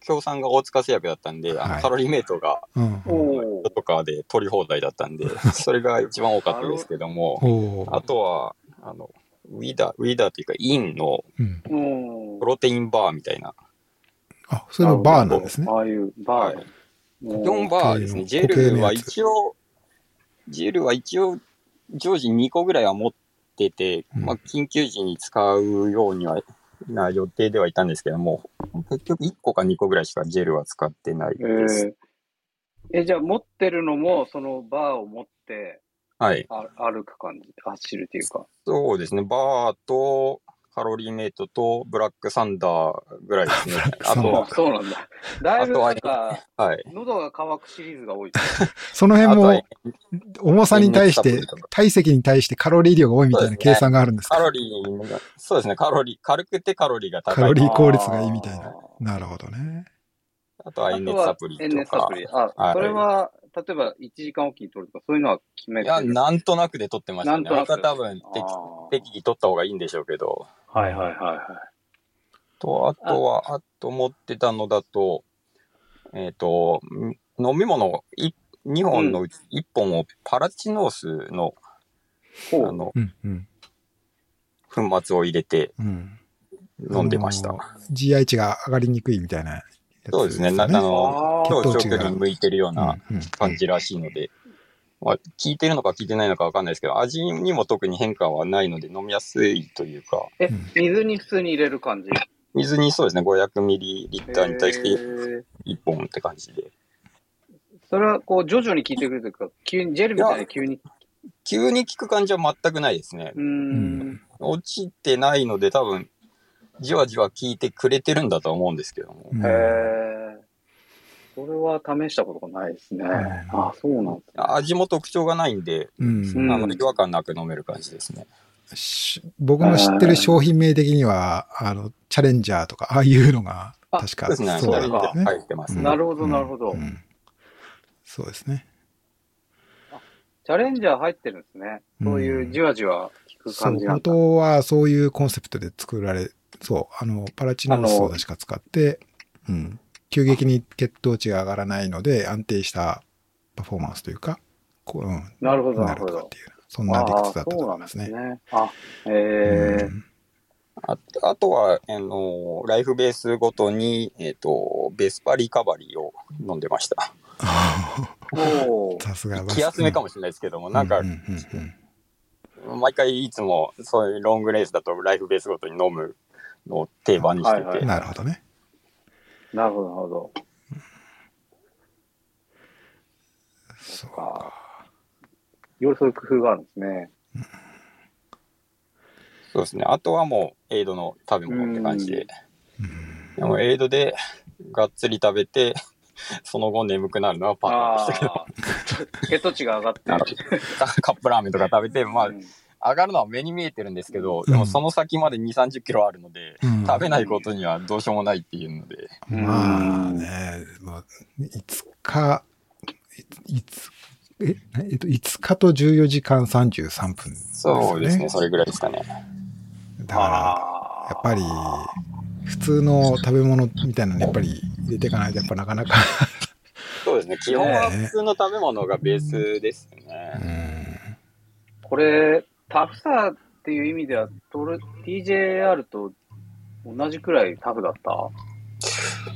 協賛が大塚製薬だったんで、あはいのカロリーメイトがうん。おとかで取り放題だったんで、*laughs* それが一番多かったですけども、あとは、あの、ウィダー、ウィダーというか、インのうん。おプロテインバーみたいな。あ、それもバーなんですね。ああいうバーの。4バーですね。固ジェルは一応、ジェルは一応、常時2個ぐらいは持ってて、うんまあ、緊急時に使うようには、な予定ではいたんですけども、結局1個か2個ぐらいしかジェルは使ってないえです。ーえ、じゃあ持ってるのも、そのバーを持ってはい。あ歩く感じ、走るっていうか。そうですね。バーと、カロリーメイトと、ブラックサンダーぐらいですね。あとはそうなんだ。だいぶなんか、はい。喉が渇くシリーズが多い。*laughs* その辺も、重さに対して体積に対してカロリー量が多いみたいな計算があるんですか？カロリーが、そうですね。カロリー、軽くてカロリーが高い。カロリー効率がいいみたいななるほどね。あとは、エンネツサプリとか。ツサプリ。あ、はいそれは、例えば1時間おきに取るとか、そういうのは決めていや、なんとなくで撮ってましたね。なんとなく多分適、適宜撮った方がいいんでしょうけど。はいはいはいはい。と、あとは、あと持ってたのだと、えっ、と、ん飲み物い2本のうち1本をパラチノースの、ほう。あの、うん、うん、粉末を入れてうん。飲んでました。GI 値が上がりにくいみたいなやつそうですね。なあの、あー超長距離に向いてるような感じらしいので、まあ、効いてるのか効いてないのかわかんないですけど、味にも特に変化はないので飲みやすいというか、えうん、水に普通に入れる感じ？水にそうですね、500ミリリッターに対してへー1本って感じで。それはこう徐々に効いてくるというか、急に、ジェルみたいに急に？急に効く感じは全くないですね。落ちてないので多分、じわじわ効いてくれてるんだとは思うんですけども。うんへえ。それは試したことがないですね。んあ、そうなんですね。味も特徴がないんで、うんうんあの違和感なく飲める感じですね。し僕の知ってる商品名的には、あの、チャレンジャーとか、ああいうのが、あ確かそうですね。入ってますね。なるほどなるほどうんそうですね。チャレンジャー入ってるんですね。そういうじわじわ効く感じなんだ。元はそういうコンセプトで作られ、そう、あの、パラチノースを確か使って、うん、急激に血糖値が上がらないので、安定したパフォーマンスというか、こう、うん、なるほどななるほど。るとかっていう、そんな理屈だったと思いますね。ね。あ、へえうんああとは、あの、ライフベースごとに、えっ、と、ベスパリカバリーを飲んでました。*laughs* さすが気休めかもしれないですけども、なんかう、んうんうん毎回いつもそういうロングレースだとライフベースごとに飲むのを定番にしてて、はいはいうんなるほどね。なるほど、なるほど。そうか。いろいろそういう工夫があるんですね。そうですね。あとはもうエイドの食べ物って感じで。うんでもエイドでがっつり食べて、その後眠くなるのはパターンでしたけど、血糖値が上がって。カップラーメンとか食べて、まあう、ん上がるのは目に見えてるんですけど、うん。でもその先まで2、30キロあるので、うん。食べないことにはどうしようもないっていうので、まあね、まあ、5日、いつ、え、えっと、5日と14時間33分、そうですね、それぐらいですかね。だから、やっぱり、普通の食べ物みたいなのやっぱり入れていかないと、やっぱなかなか、そうですね、基本は普通の食べ物がベースですね。ん、これ、タフさっていう意味では、トル TJR と同じくらいタフだった？あ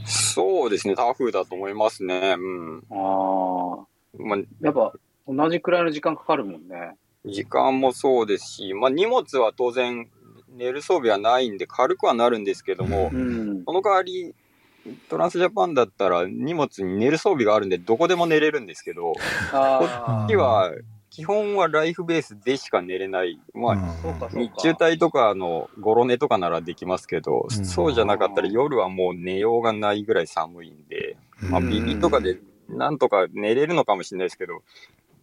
そうですね、タフだと思いますね。うん。あ。まあ、やっぱ、同じくらいの時間かかるもんね。時間もそうですし、まあ、荷物は当然寝る装備はないんで軽くはなるんですけども、うん。その代わり、トランスジャパンだったら荷物に寝る装備があるんでどこでも寝れるんですけど、こあっちは基本はライフベースでしか寝れない。まあ、日中帯とかのゴロ寝とかならできますけど、うん。そうじゃなかったら夜はもう寝ようがないぐらい寒いんで、まあ、うんビビとかでなんとか寝れるのかもしれないですけど、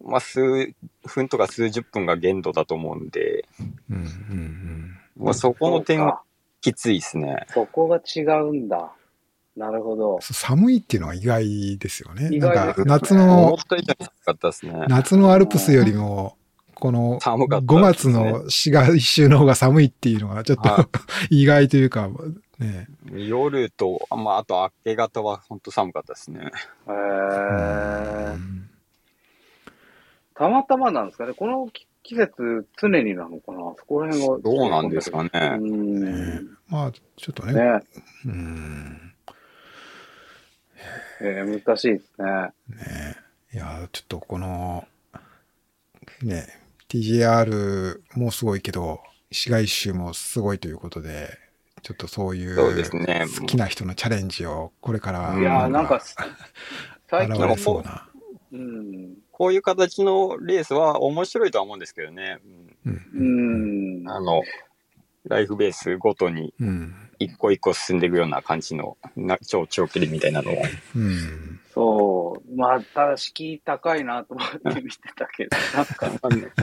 まあ、数分とか数十分が限度だと思うんで、うんうんうん。まあ、そこの点はきついですね。そこが違うんだ。なるほど。寒いっていうのは意外ですよね。意なんか外ですね夏思のっ、た以上に寒かったですね。夏のアルプスよりも、この寒かった5月の市街一周の方が寒いっていうのがちょっとは *laughs* 意外というか、ね。夜と、まあ、あと明け方は本当寒かったですね。へうーんたまたまなんですかね。この季季節、常になのかなそこら辺が。どうなんですかね。うん。まあ、ちょっとね。ねうんえー難しいですね。ねいや、ちょっとこの、ね、TGR もすごいけど、市街一周もすごいということで、ちょっとそういう。好きな人のチャレンジをこれから、うんいやーなんか、最 *laughs* 現近れそうな。うん。こういう形のレースは面白いとは思うんですけどね。うんうん。あの、ライフベースごとにうん。一個一個進んでいくような感じのな超長距離みたいなのを。うん。そう。まあ、ただ敷居高いなと思って見てたけど、*laughs* なんか、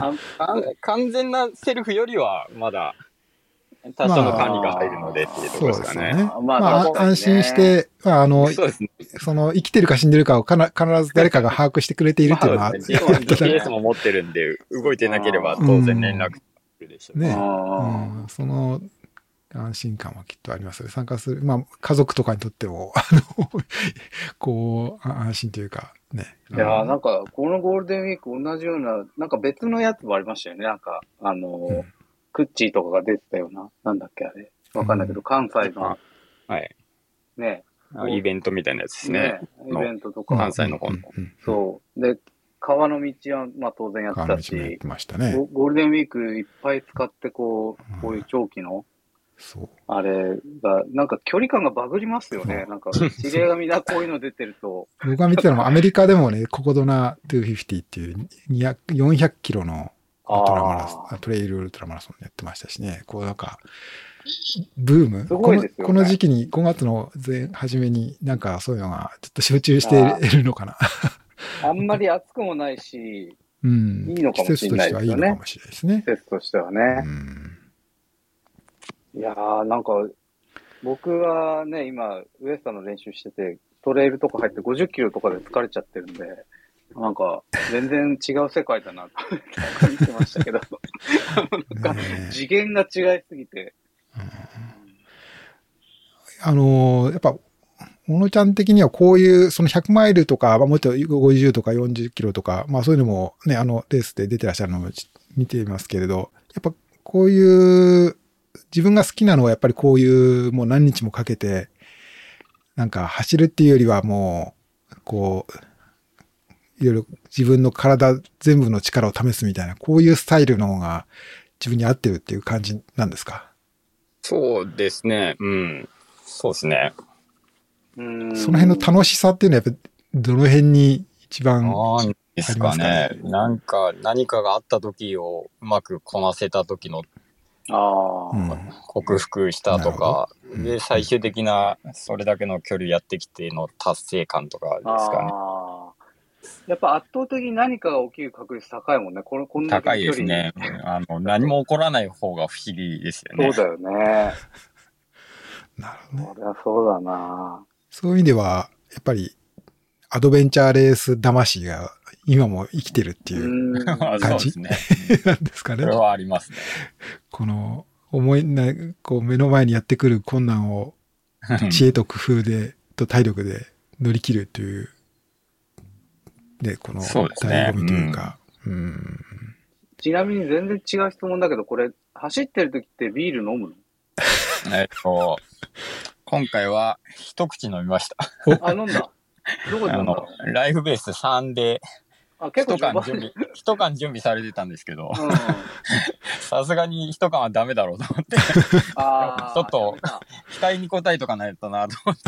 あ完完全なセルフよりはまだ多少の管理が入るのでっていうところですかね。ね。ままあ、あ確かにね安心して、まあ、あの、そね。その、生きてるか死んでるかをかな必ず誰かが把握してくれているっていうのは、そうですね。GPS も持ってるんで、動いてなければ当然連絡するでしょう。ねあうん、その安心感はきっとあります。参加する、まあ、家族とかにとっても、あの、*laughs* こう、あ安心というか、ね。いやーなんか、このゴールデンウィーク同じような、なんか別のやつもありましたよね。なんか、あのーうんクッチーとかが出てたような、なんだっけあれ。わかんないけど、関西のはい。ね、あイベントみたいなやつですね。イベントとうんか、関西の方の。うんうんそう。で、川の道は、まあ当然やってた川の道もやっし、てましたね。ゴゴールデンウィークいっぱい使って、こう、こういう長期の、そう。あれが、なんか距離感がバグりますよね。なんか、知り合いがみんなこういうの出てると、僕が見てたのはアメリカでもね、ココドナ250っていう200 400キロのトラマラソあン、トレイルウルトラマラソンやってましたしね、こうなんか、ブーム？このこの時期に、5月の前、初めになんかそういうのがちょっと集中しているのかな。*laughs* あんまり暑くもないし、うん。いいのかもしれないですよね季節としてはいいのかもしれないですね。施設としてはうね。ん。いやー、なんか、僕はね、今、ウエスタンの練習してて、トレイルとか入って50キロとかで疲れちゃってるんで、なんか、全然違う世界だなと思ってましたけど、*laughs* なんか次元が違いすぎて、あのーやっぱ、小野ちゃん的にはこういう、その100マイルとか、まあ、もっと50とか40キロとか、まあそういうのもね、あのレースで出てらっしゃるのを見ていますけれど、やっぱこういう、自分が好きなのはやっぱりこういうもう何日もかけて、なんか走るっていうよりはもう、こう、いろいろ自分の体全部の力を試すみたいな、こういうスタイルの方が自分に合ってるっていう感じなんですか？そうですね。うん。そうですね。うんその辺の楽しさっていうのはやっぱどの辺に一番、なんですかあね？り。なんか、何かがあった時をうまくこなせた時のああ、うん克服したとか、うんで、最終的なそれだけの距離やってきての達成感とかですかね。ああ。やっぱ圧倒的に何かが起きる確率高いもんね。このこん高いですね。あの、何も起こらない方が不思議ですよね。そうだよね。*laughs* なるほどね。そりゃそうだな。そういう意味では、やっぱりアドベンチャーレース魂が今も生きてるっていうう、ん。そうですね。*laughs* なんですかねそれ。はありますね。この、思いな、こう目の前にやってくる困難を知恵と工夫で、と体力で乗り切るという、で、このそうですね醍醐味というか、うん。ちなみに全然違う質問だけど、これ、走ってる時ってビール飲むの？えっと、今回は一口飲みました。あ、飲んだ？どこであ飲んだの、ライフベース3であ、結構一缶準備、一缶準備されてたんですけど、うん。*laughs* さすがに一缶はダメだろうと思って、ああ。ちょっとダ期待に応えとかないとなと思って、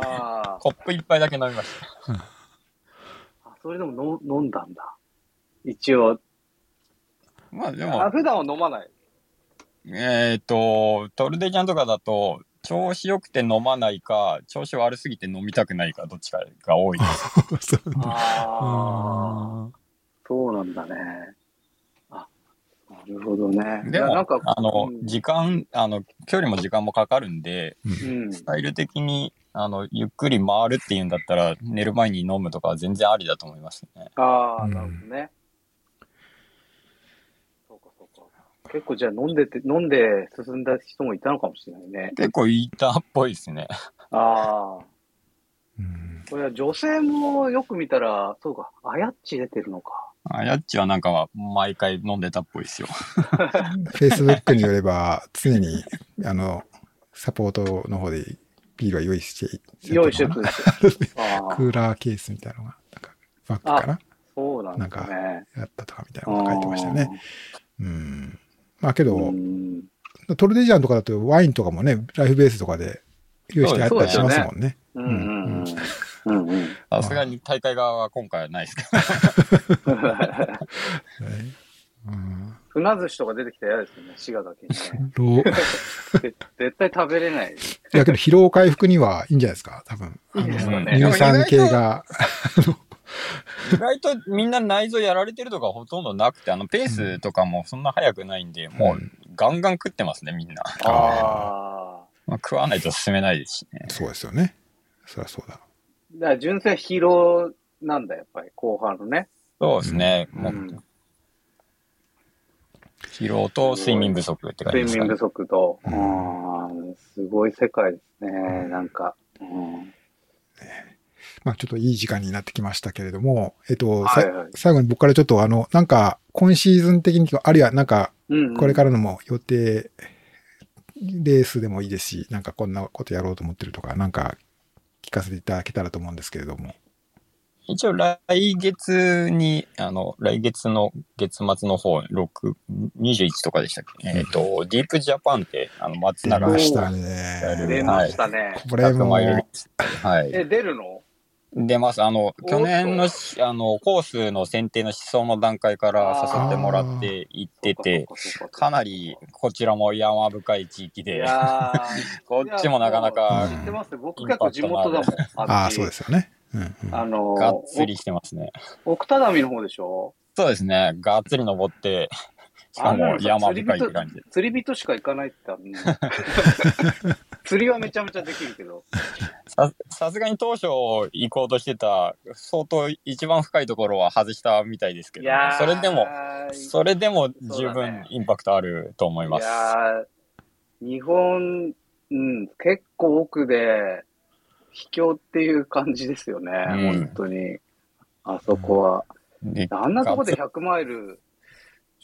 あコップ一杯だけ飲みました。ーあ。それでもの飲んだんだ。一応。まあであも、普段は飲まない。えっ、と、トルデジャンとかだと、調子良くて飲まないか、調子悪すぎて飲みたくないか、どっちかが多いです。*laughs* そうなんだああ。あそうなんだね。あ、なるほどね。でも、いやなんか、あのう、ん時間、あの、距離も時間もかかるんで、うん。スタイル的に、あの、ゆっくり回るっていうんだったら、寝る前に飲むとかは全然ありだと思いますね。ああ、うんなるほどね。そうか、そうか。結構じゃあ飲んでて、飲んで進んだ人もいたのかもしれないね。結構いたっぽいですね。ああ。うんこれは女性もよく見たら、そうか、あやっち出てるのか。あやっちはなんか毎回飲んでたっぽいですよ。Facebook によれば、常に、*laughs* あの、サポートの方でビールは用意して、用意してるクーラーケースみたいなのが、なんか、バッグかなそうなんですなんね。やったとかみたいなのが書いてましたよね。うん。まあけど、うんトルデジャンとかだとワインとかもね、ライフベースとかで用意してあったりしますもんね。うんうんうん。うんうん。さすがに大会側は今回はないですけど。はいうん船寿司とか出てきたら嫌ですよね、滋賀だけに *laughs* 絶対食べれない。いやけど疲労回復にはいいんじゃないですか、多分。あいいですのよね乳酸系が。*laughs* 意外とみんな内臓やられてるとかほとんどなくて、あのペースとかもそんな速くないんで、もうガンガン食ってますね、みんな。ああ。まあ、食わないと進めないですしね。そうですよね。そりゃそうだ。だから純正疲労なんだ、やっぱり、後半のね。そうですね。もううん疲労と睡眠不足って感じですかね睡眠不。足と。ううんん、すごい世界ですね、なんか。うんまあちょっといい時間になってきましたけれども、えっと、さはいはい最後に僕からちょっとあの、なんか今シーズン的に、あるいはなんかうんこれからのも予定、レースでもいいですし、なんかこんなことやろうと思ってるとか、なんか聞かせていただけたらと思うんですけれども。一応来月に、あの、来月の月末の方、6、21とかでしたっけ、えっ、と、ディープジャパンって、あの、松出永ましたやね。る出ましたね。これもはい。え、出るの？出ます。あの、去年のし、あの、コースの選定の思想の段階から誘ってもらって行ってて、かなりこちらも山深い地域いで、や *laughs* こっちもなかなーか知ってます僕結構地元だもん。ああ、そうですすよね。うんうんあのがっつりしてますね。お奥多摩の方でしょ？そうですね。がっつり登って、しかも山深いって感じで。釣り人しか行かないってあるね *laughs* 釣りはめちゃめちゃできるけど。ささすがに当初行こうとしてた、相当一番深いところは外したみたいですけど、いやーそれでも、それでも十分ねインパクトあると思います。いやー日本、うん、結構奥で、秘境っていう感じですよね、うん本当に。あそこは。であんなとこで100マイル、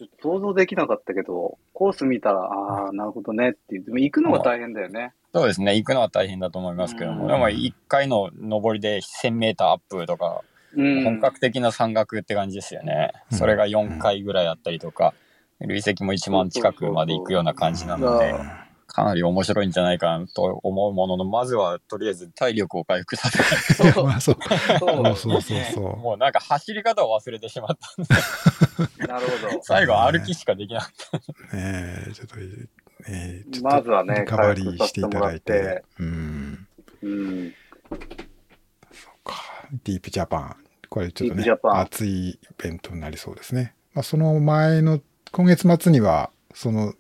ちょっと想像できなかったけど、コース見たら、ああ、なるほどね。っていう。でも行くのが大変だよね。そうですね。行くのは大変だと思いますけども、うん。でも1回の登りで1000メーターアップとか、うん。本格的な山岳って感じですよね。うん。それが4回ぐらいあったりとか、累積も1万近くまで行くような感じなので。そう、かなり面白いんじゃないかなと思うものの、まずはとりあえず体力を回復させないそうまあそう。そうそうそうそうもうなんか走り方を忘れてしまったんで、*laughs* なるほど。最後歩きしかできなかっねえ、ちょっと、えー、ちょっとまずはねリカバリーしていただいてて。うん。うん。かディープジャパン。これちょっとね熱いイベントになりそうですね。まあ、その前の、今月末には、その、た。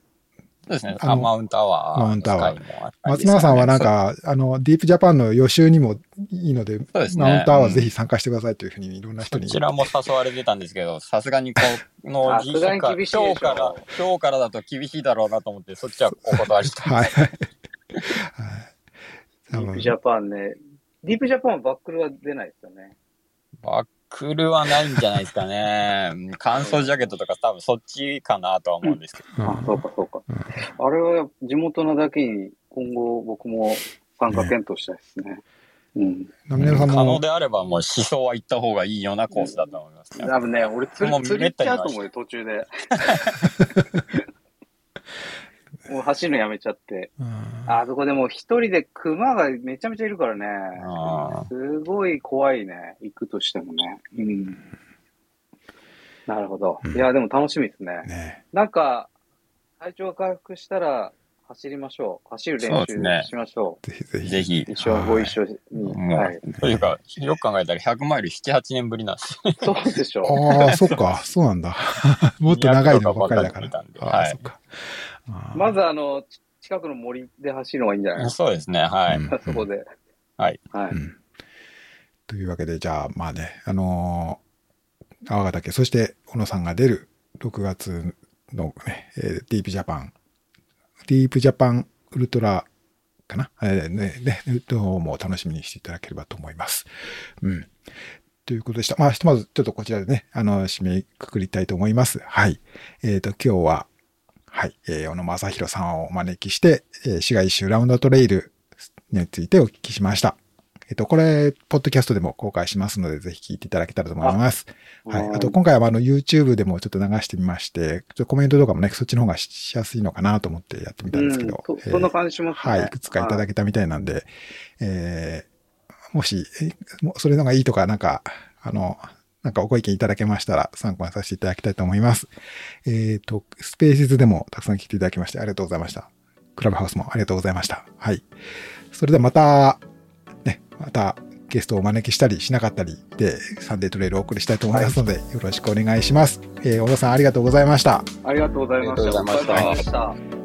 そうですね。あマウントアワー。マウントアワー松永さんはなんか、あの、ディープジャパンの予習にもいいので、そうですねマウントアワーぜひ参加してくださいというふうにいろんな人に。こちらも誘われてたんですけど、さすがにこの *laughs* さすがに厳しいでしょ今日から、今日からだと厳しいだろうなと思って、そっちはお断りした。*laughs* はい。はい。ディープジャパンね。ディープジャパンはバックルは出ないですよね。バックルはないんじゃないですかね。*laughs* 乾燥ジャケットとか多分そっちかなとは思うんですけど。うんあ、そうかそうか。うんあれは地元のだけに今後僕も参加検討したいですね。うん。可能であればもう思想は行った方がいいようなコースだと思いますね。多分ね、俺釣り、釣り行っちゃうと思うよ、途中で。*laughs* もう走るのやめちゃって。うんあそこでもう一人で熊がめちゃめちゃいるからね。あすごい怖いね。行くとしてもね。うん。なるほど。うんいや、でも楽しみですね。ねなんか、体調が回復したら走りましょう。走る練習しましょぜひぜひ。ぜひう。一緒、ご一緒に。もう、はい。というか、よく考えたら100マイル7、8年ぶりなんですよ。そうでしょう。*laughs* ああ、そっか、そうなんだ。*laughs* もっと長いのばっかりだから。200とかかはいそっか。まずあの、ち近くの森で走るのがいいんじゃない？ですそうですね、はい。そこで。はい。はい。うんというわけで、じゃあ、まあね、あのー、泡ヶ岳、そして、小野さんが出る6月のね、えーディープジャパン、ディープジャパンウルトラかな、えーね、ね、どうも楽しみにしていただければと思います。うん。ということでした。まあ、ひとまず、ちょっとこちらでね、あの、締めくくりたいと思います。はい。えっ、と、今日は、はい、えー小野正弘さんをお招きして、えー市街一周ラウンドトレイルについてお聞きしました。えっと、これ、ポッドキャストでも公開しますので、ぜひ聞いていただけたらと思います。はい。あと、今回はあの、YouTube でもちょっと流してみまして、ちょっとコメントとかもね、そっちの方がしやすいのかなと思ってやってみたんですけど。うん、えーそそんな感じしますね。はい。いくつかいただけけたみたいなんで、えーもし、えもそれのがいいとか、なんか、あの、なんかご意見いただけましたら参考にさせていただきたいと思います。えっ、と、スペーシズでもたくさん聞いていただきましてありがとうございました。クラブハウスもありがとうございました。はい。それではまた、ね、またゲストをお招きしたりしなかったりで、サンデートレイルをお送りしたいと思いますので、よろしくお願いします。えー小田さんありがとうございました。ありがとうございました。ありがとうございました。